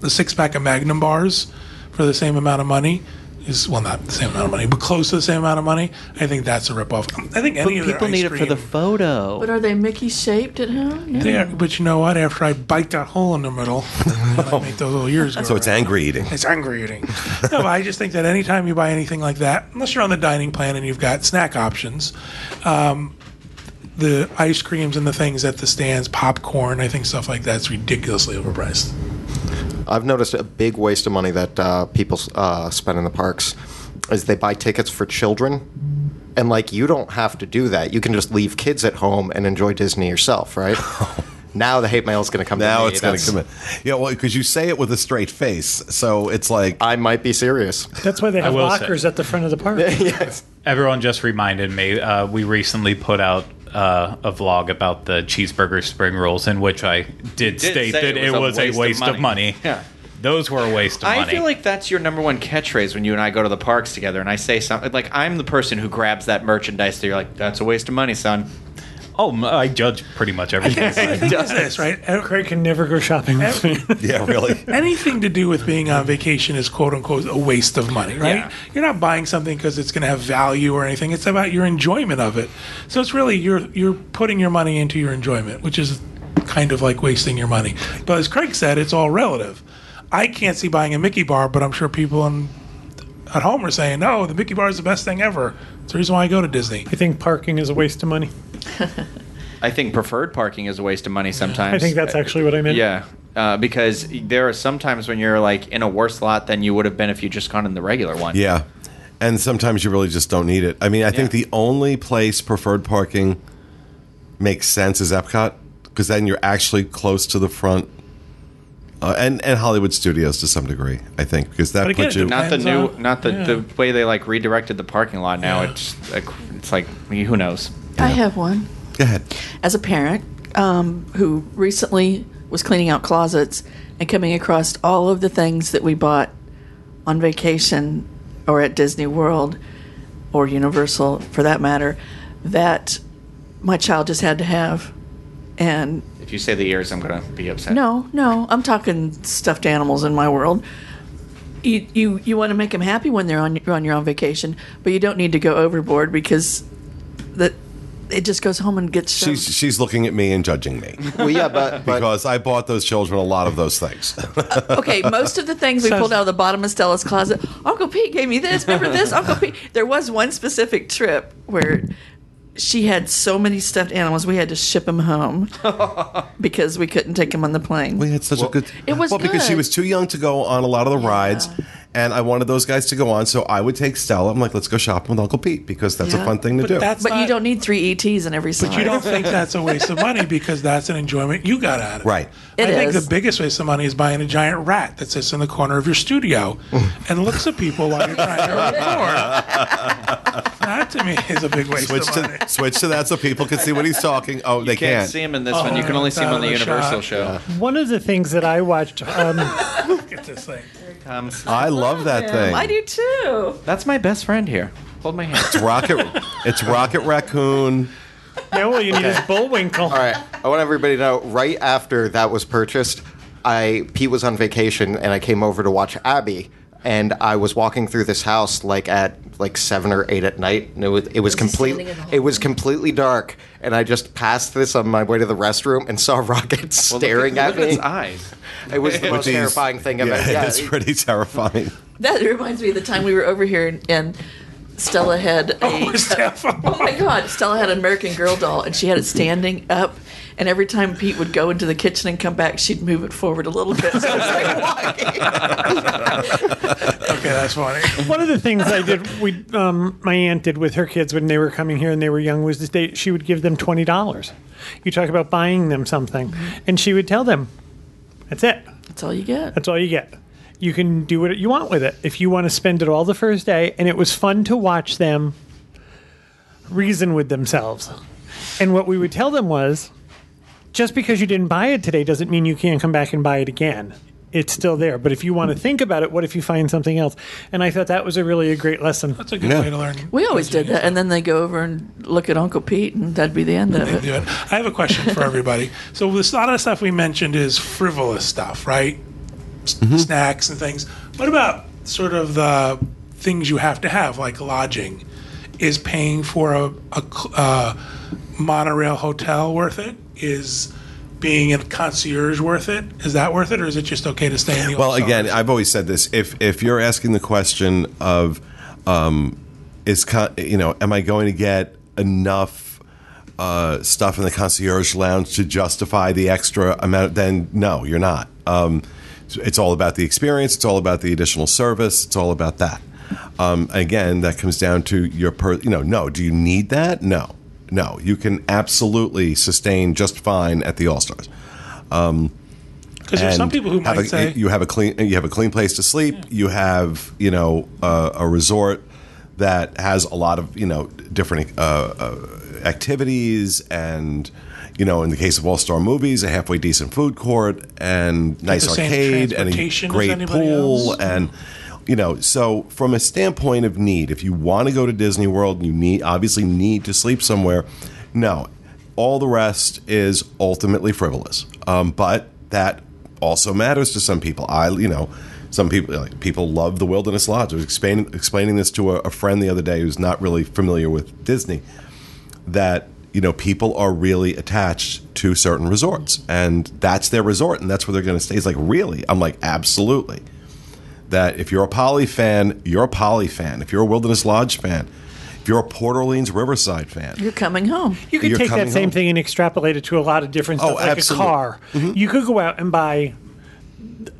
the six pack of Magnum bars for the same amount of money is well not the same amount of money, but close to the same amount of money. I think that's a ripoff. I think any of their People ice need it for the cream- photo. But are they Mickey shaped at home? Yeah. They are, but you know what? After I bite that hole in the middle, I make those little ears go So it's around. angry eating. It's angry eating. no, but I just think that anytime you buy anything like that, unless you're on the dining plan and you've got snack options, um, the ice creams and the things at the stands, popcorn, I think stuff like that's ridiculously overpriced. I've noticed a big waste of money that uh, people uh, spend in the parks is they buy tickets for children. And like you don't have to do that. You can just leave kids at home and enjoy Disney yourself, right? now the hate mail is going to come. Now to me. it's going to come in. Yeah, well, because you say it with a straight face, so it's like I might be serious. That's why they have will say- lockers at the front of the park. yes. Everyone just reminded me. Uh, we recently put out uh, a vlog about the cheeseburger spring rolls, in which I did, Did state that it was, a waste, of, money. Yeah. those were a waste of I money. I feel like that's your number one catchphrase when you and I go to the parks together, and I say something like, "I'm the person who grabs that merchandise." That you're like, "That's a waste of money, son." Oh, I judge pretty much everything. The thing is this, right? Craig can never go shopping with me. Yeah, really. Anything to do with being on vacation is quote unquote a waste of money, right? Yeah. You're not buying something because it's going to have value or anything. It's about your enjoyment of it. So it's really you're you're putting your money into your enjoyment, which is kind of like wasting your money. But as Craig said, it's all relative. I can't see buying a Mickey bar, but I'm sure people in, at home are saying, "No, the Mickey bar is the best thing ever." It's the reason why I go to Disney. I think parking is a waste of money. I think preferred parking is a waste of money sometimes. I think that's actually what I meant. Yeah, uh, because there are some times when you're like in a worse lot than you would have been if you just gone in the regular one. Yeah. And sometimes you really just don't need it. I mean, I think the only place preferred parking makes sense is Epcot because then you're actually close to the front. Uh, and, and Hollywood Studios to some degree, I think, because that But again, puts you. Not the new, on- not the, yeah. the way they like redirected the parking lot. Now Yeah. it's like it's like who knows. I have one. Go ahead. as a parent um, who recently was cleaning out closets and coming across all of the things that we bought on vacation or at Disney World or Universal for that matter that my child just had to have. And If you say the ears, I'm gonna be upset. no, no, I'm talking stuffed animals in my world. You you, you want to make them happy when they're on on your own vacation, but you don't need to go overboard because that it just goes home and gets shoved. She's, she's looking at me and judging me Well, yeah, but, but because I bought those children a lot of those things. okay, most of the things we pulled out of the bottom of Stella's closet. Uncle Pete gave me this. Remember this, Uncle Pete? There was one specific trip where she had so many stuffed animals we had to ship them home because we couldn't take them on the plane. We had such a good. It was well because she was too young to go on a lot of the rides, and I wanted those guys to go on. So I would take Stella. I'm like, let's go shopping with Uncle Pete because that's a fun thing to But do. that's but you don't need three ETs in every side. But you don't think that's a waste of money because that's an enjoyment you got out of it. Right. It I think the biggest waste of money is buying a giant rat that sits in the corner of your studio and looks at people while you're trying to record. That to me is a big waste switch of money. to switch to that so people can see what he's talking. Oh, they can't, can't. see him in this one. You can only see him on the out of the Universal shot. show. One of the things that I watched, um, Look at this thing. Comes. I love that thing. I do too. That's my best friend here. Hold my hand. It's Rocket. it's Rocket Raccoon. now all you need is Bullwinkle. All right. I want everybody to know. Right after that was purchased, I Pete was on vacation, and I came over to watch Abby. And I was walking through this house like at like seven or eight at night, and it was it was he completely standing in the it was completely dark. And I just passed this on my way to the restroom and saw Rocket staring look at, look at me. its eyes. It was the most These- terrifying thing I've Yeah, ever. Yeah, it's pretty terrifying. That reminds me of the time we were over here and, and Stella had a. Oh, Stella. oh my God! Stella had an American Girl doll, and she had it standing up. And every time Pete would go into the kitchen and come back, she'd move it forward a little bit. So it was like walking. Okay, that's funny. One of the things I did, we, um, my aunt did with her kids when they were coming here and they were young was that they, she would give them twenty dollars. You talk about buying them something, and she would tell them, "That's it. That's all you get. That's all you get. You can do what you want with it. If you want to spend it all the first day, and it was fun to watch them reason with themselves. And what we would tell them was, just because you didn't buy it today doesn't mean you can't come back and buy it again. It's still there. But if you want to think about it, what if you find something else? And I thought that was a really a great lesson. That's a good Yeah. way to learn. We always did that, and then they go over and look at Uncle Pete, and that'd be the end of it. do it. I have a question for everybody. So this, a lot of the stuff we mentioned is frivolous stuff, right? S- Snacks and things. What about sort of the things you have to have, like lodging? Is paying for a, a cl- uh, monorail hotel worth it? Is being a concierge worth it? Is that worth it, or is it just okay to stay in the? Well, again. I've always said this: if if you're asking the question of, um, is con- you know, am I going to get enough uh, stuff in the concierge lounge to justify the extra amount? Then no, you're not. Um, it's all about the experience. It's all about the additional service. It's all about that. Um, again, that comes down to your per. You know, no. Do you need that? No, no. You can absolutely sustain just fine at the All Stars. because there's some people who might a, say, you have a clean you have a clean place to sleep. You have you know uh, a resort that has a lot of you know different uh, uh, activities and you know, in the case of All Star Movies, a halfway decent food court and nice arcade and a great pool else? and you know so from a standpoint of need if you want to go to disney world you need obviously need to sleep somewhere. No all the rest is ultimately frivolous. Um, but that also matters to some people. I you know some people like people love the wilderness lodge. I was explaining, explaining this to a, a friend the other day who's not really familiar with disney that you know people are really attached to certain resorts and that's their resort and that's where they're going to stay it's like really i'm like absolutely that if you're a poly fan you're a poly fan if you're a wilderness lodge fan if you're a port orleans riverside fan You're coming home. You could You're take that same home. thing and extrapolate it to a lot of different Oh, stuff, like absolutely. a car. Mm-hmm. You could go out and buy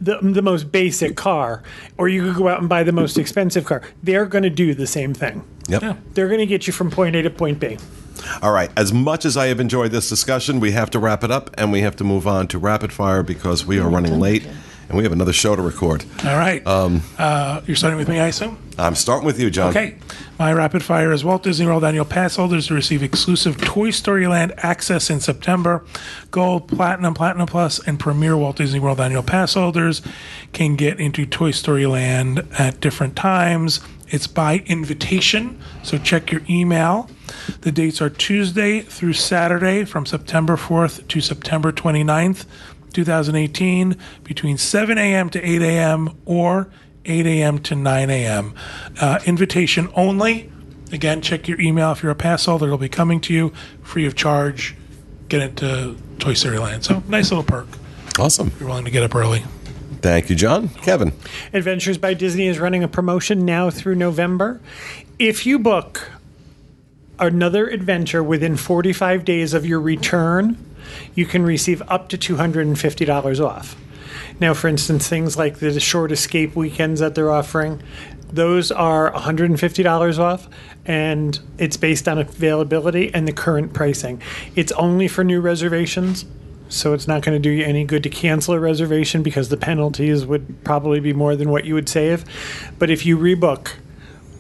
the, the most basic car, or you could go out and buy the most expensive car. They're going to do the same thing. yep Yeah. They're going to get you from point A to point B. all right as much as i have enjoyed this discussion we have to wrap it up and we have to move on to rapid fire because we are running late and we have another show to record All right. Um, uh, you're starting with me, I assume? i'm starting with you john Okay. My rapid fire is Walt Disney World annual pass holders to receive exclusive Toy Story Land access in September. Gold, Platinum, Platinum Plus, and Premier Walt Disney World annual pass holders can get into Toy Story Land at different times. It's by invitation, so check your email. The dates are Tuesday through Saturday from September 4th to September 29th, 2018, between 7 a.m. to 8 a.m. or 8 a.m. to 9 a.m. Uh, invitation only. Again, check your email if you're a pass holder. It'll be coming to you free of charge. Get into Toy Story Land. So, nice little perk. awesome If you're willing to get up early. thank you john kevin Adventures by Disney is running a promotion now through November. If you book another adventure within 45 days of your return, you can receive up to $250 off. Now, for instance, things like the short escape weekends that they're offering, those are $150 off, and it's based on availability and the current pricing. It's only for new reservations, so it's not going to do you any good to cancel a reservation because the penalties would probably be more than what you would save. But if you rebook,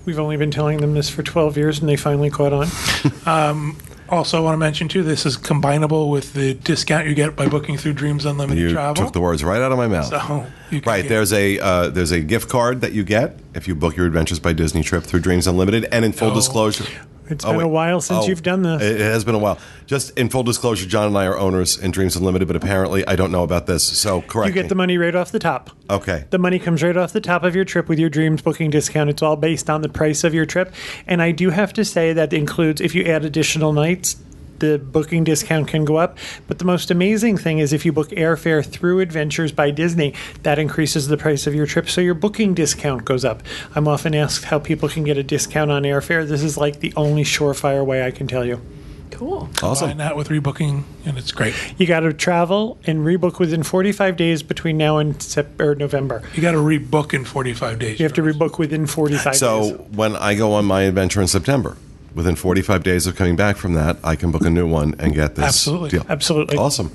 we've only been telling them this for 12 years and they finally caught on. Also, I want to mention too, this is combinable with the discount you get by booking through Dreams Unlimited you Travel. took the words right out of my mouth so you can Right, there's a uh, there's a gift card that you get if you book your Adventures by Disney trip through Dreams Unlimited. And in full disclosure, It's oh, been a while since oh, you've done this. It it has been a while. Just in full disclosure, John and I are owners in Dreams Unlimited, but apparently I don't know about this. So correct. You get me. the money right off the top. okay. The money comes right off the top of your trip with your dreams booking discount. It's all based on the price of your trip. And I do have to say that includes if you add additional nights, the booking discount can go up. But the most amazing thing is if you book airfare through Adventures by Disney, that increases the price of your trip. So your booking discount goes up. I'm often asked how people can get a discount on airfare. This is like the only surefire way I can tell you. Cool. Combine Awesome. that with rebooking, and it's great. You got to travel and rebook within 45 days between now and Sep- or November. You got to rebook in 45 days. You have to rebook within 45 days. So when I go on my adventure in September, within 45 days of coming back from that, I can book a new one and get this Absolutely. deal. Absolutely. Awesome.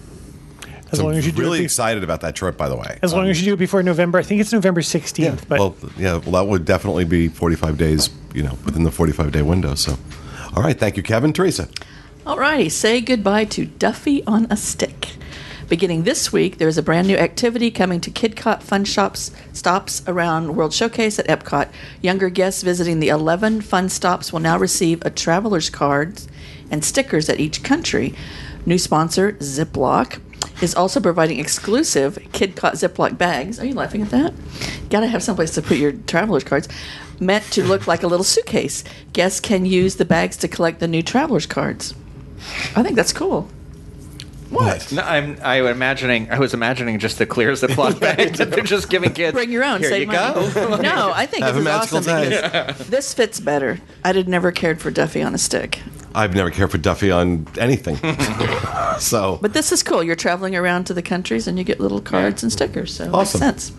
As So long as you do really it be- excited about that trip, by the way. as long Um, as you do it before November. I think it's November 16th, but well, yeah, well, that would definitely be 45 days, you know, within the 45 day window. So, all right, thank you, Kevin. Teresa. All righty, say goodbye to Duffy on a Stick. Beginning this week, there is a brand new activity coming to KidCot Fun Shops stops around World Showcase at Epcot. Younger guests visiting the 11 fun stops will now receive a traveler's card and stickers at each country. New sponsor, Ziploc, is also providing exclusive KidCot Ziploc bags. Are you laughing at that? Gotta have someplace to put your traveler's cards. Meant to look like a little suitcase. Guests can use the bags to collect the new traveler's cards. I think that's cool. What? No, I'm. I was imagining. I was imagining just the clear Ziploc bag that they're just giving kids. Bring your own. Here save you money. go. no, I think Have this a is magical awesome day. because this fits better. I did never cared for Duffy on a stick, I've never cared for Duffy on anything. so, but this is cool. You're traveling around to the countries and you get little cards and stickers. So Awesome. makes sense.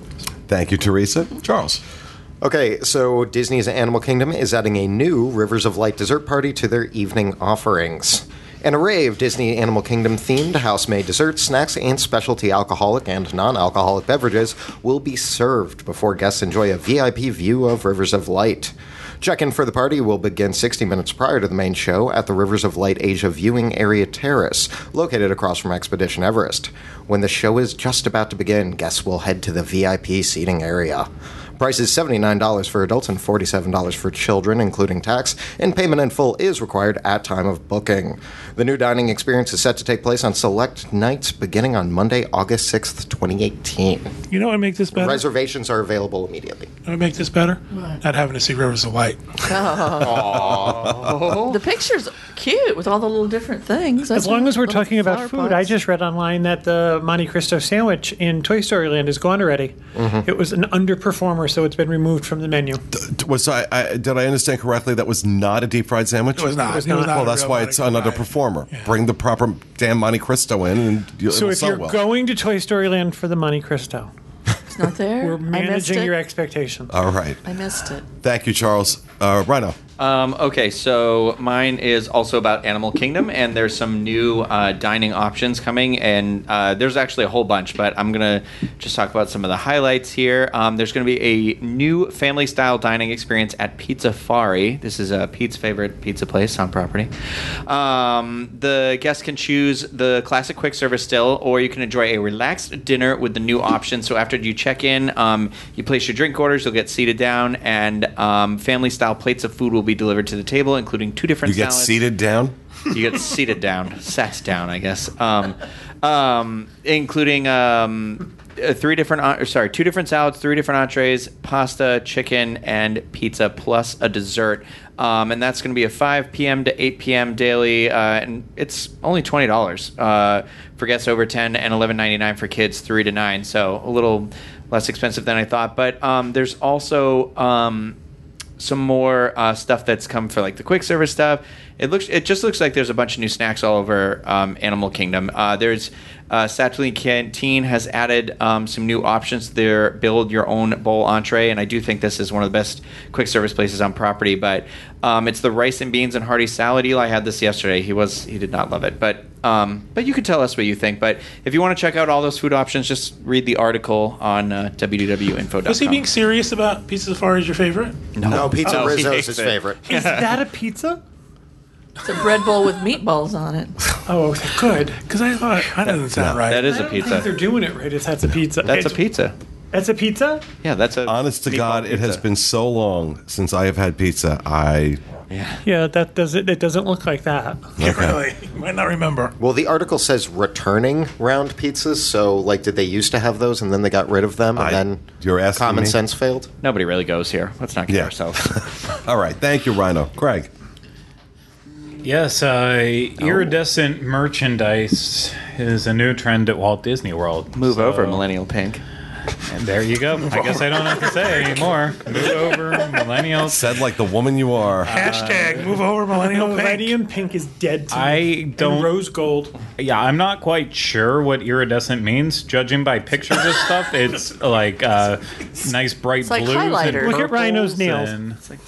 thank you, Teresa. Charles. Okay, so Disney's Animal Kingdom is adding a new Rivers of Light dessert party to their evening offerings. An array of Disney Animal Kingdom themed house made desserts, snacks, and specialty alcoholic and non alcoholic beverages will be served before guests enjoy a VIP view of Rivers of Light. Check in for the party will begin 60 minutes prior to the main show at the Rivers of Light Asia Viewing Area Terrace, located across from Expedition Everest. When the show is just about to begin, guests will head to the VIP seating area. Price is $79 for adults and $47 for children, including tax, and payment in full is required at time of booking. The new dining experience is set to take place on select nights beginning on Monday, August 6th, 2018. You know what make this better? Reservations are available immediately. What would make this better? Not having to see Rivers of Light. The picture's cute with all the little different things. As long as we're talking about Flower food, I just read online that the Monte Cristo sandwich in Toy Story Land is gone already. Mm-hmm. It was an underperformer, so it's been removed from the menu. Was I, I did I understand correctly? That was not a deep fried sandwich. It was not. was It was not. not Well, that's why Monte it's an Cristo diet. underperformer. Bring the proper damn Monte Cristo in, and you, So it'll if sell you're well. going to Toy Story Land for the Monte Cristo, It's not there. we're I managing it. your expectations. All right. I missed it. Thank you, Charles. Uh, Rhino. Um, okay, so mine is also about Animal Kingdom, and there's some new uh, dining options coming, and uh, there's actually a whole bunch, but I'm gonna just talk about some of the highlights here. Um, there's gonna be a new family-style dining experience at Pizzafari. This is a Pete's favorite pizza place on property. Um, the guests can choose the classic quick service still, or you can enjoy a relaxed dinner with the new option. So after you check in, um, you place your drink orders, you'll get seated down, and um, family-style plates of food will be delivered to the table, including two different You get salads. seated down. You get seated down, sat down, I guess. Um, um, including um, uh, three different, en- sorry, two different salads, three different entrees, pasta, chicken, and pizza, plus a dessert. Um, and that's going to be a 5 p.m. to 8 p.m. daily, uh, and it's only twenty dollars uh, for guests over 10 and 11.99 for kids three to nine. So a little less expensive than I thought. But um, there's also um, some more uh, stuff that's come for like the quick service stuff. It looks, it just looks like there's a bunch of new snacks all over um, Animal Kingdom. Uh, there's uh, Satu'li Canteen has added um, some new options. to Their build your own bowl entree, and I do think this is one of the best quick service places on property. But um, it's the rice and beans and hearty salad. Eli had this yesterday. He was he did not love it, but um, but you can tell us what you think. But if you want to check out all those food options, just read the article on uh, wdwinfo.com. Was he being serious about Pizza Safari is your favorite? No, no Pizza Oh, he Rizzo's his it. favorite. Is that a pizza? It's a bread bowl with meatballs on it. Oh, good. Because I thought that doesn't sound right. That is I a don't think pizza. they're doing it right. If that's a pizza, That's a It's- pizza. That's a pizza. Yeah, that's a. Honest to meatball God, it has pizza. been so long since I have had pizza. I Yeah, that does it. It doesn't look like that. Really, you might not remember. Well, the article says returning round pizzas. So, like, did they used to have those and then they got rid of them, and I- then you're asking common me? sense failed? Nobody really goes here. Let's not kid Yeah. ourselves. all right. Thank you, Rhino. Craig. Yes, uh, iridescent merchandise is a new trend at Walt Disney World. Move So- over, Millennial Pink. And there you go. I guess I don't have to say anymore. Move over, millennials. Said like the woman you are. Hashtag move over millennial pink. Palladium pink is dead to. I And don't. rose gold. Yeah, I'm not quite sure what iridescent means. Judging by pictures of stuff, it's like uh, nice bright like blues and highlighter. Look at Rhino's purples nails. and- It's like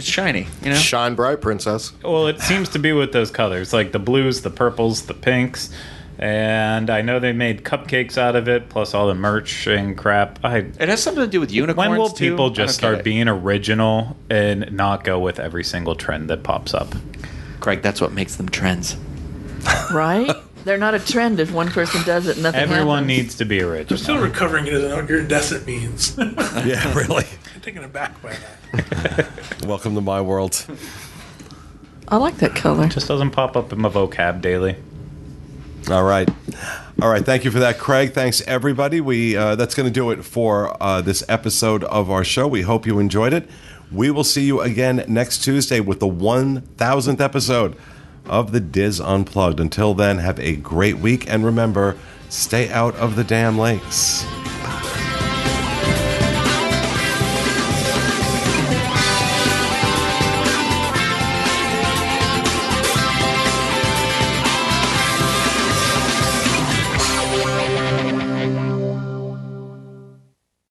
it's shiny, you know. Shine bright, princess. well, it seems to be with those colors, like the blues, the purples, the pinks. And I know they made cupcakes out of it, plus all the merch and crap. I It has something to do with unicorns. when will too? people just start it. being original and not go with every single trend that pops up? Craig? That's what makes them trends. Right? They're not a trend if one person does it, nothing Everyone happens. needs to be I'm original. still recovering. He doesn't know what iridescent means. Yeah, really. Taken aback by that. Welcome to my world. I like that color. Just doesn't pop up in my vocab daily. All right. All right. Thank you for that, Craig. Thanks, everybody. We uh, That's going to do it for uh, this episode of our show. We hope you enjoyed it. We will see you again next Tuesday with the 1000th episode of the DIS Unplugged. Until then, have a great week. And remember, stay out of the damn lakes.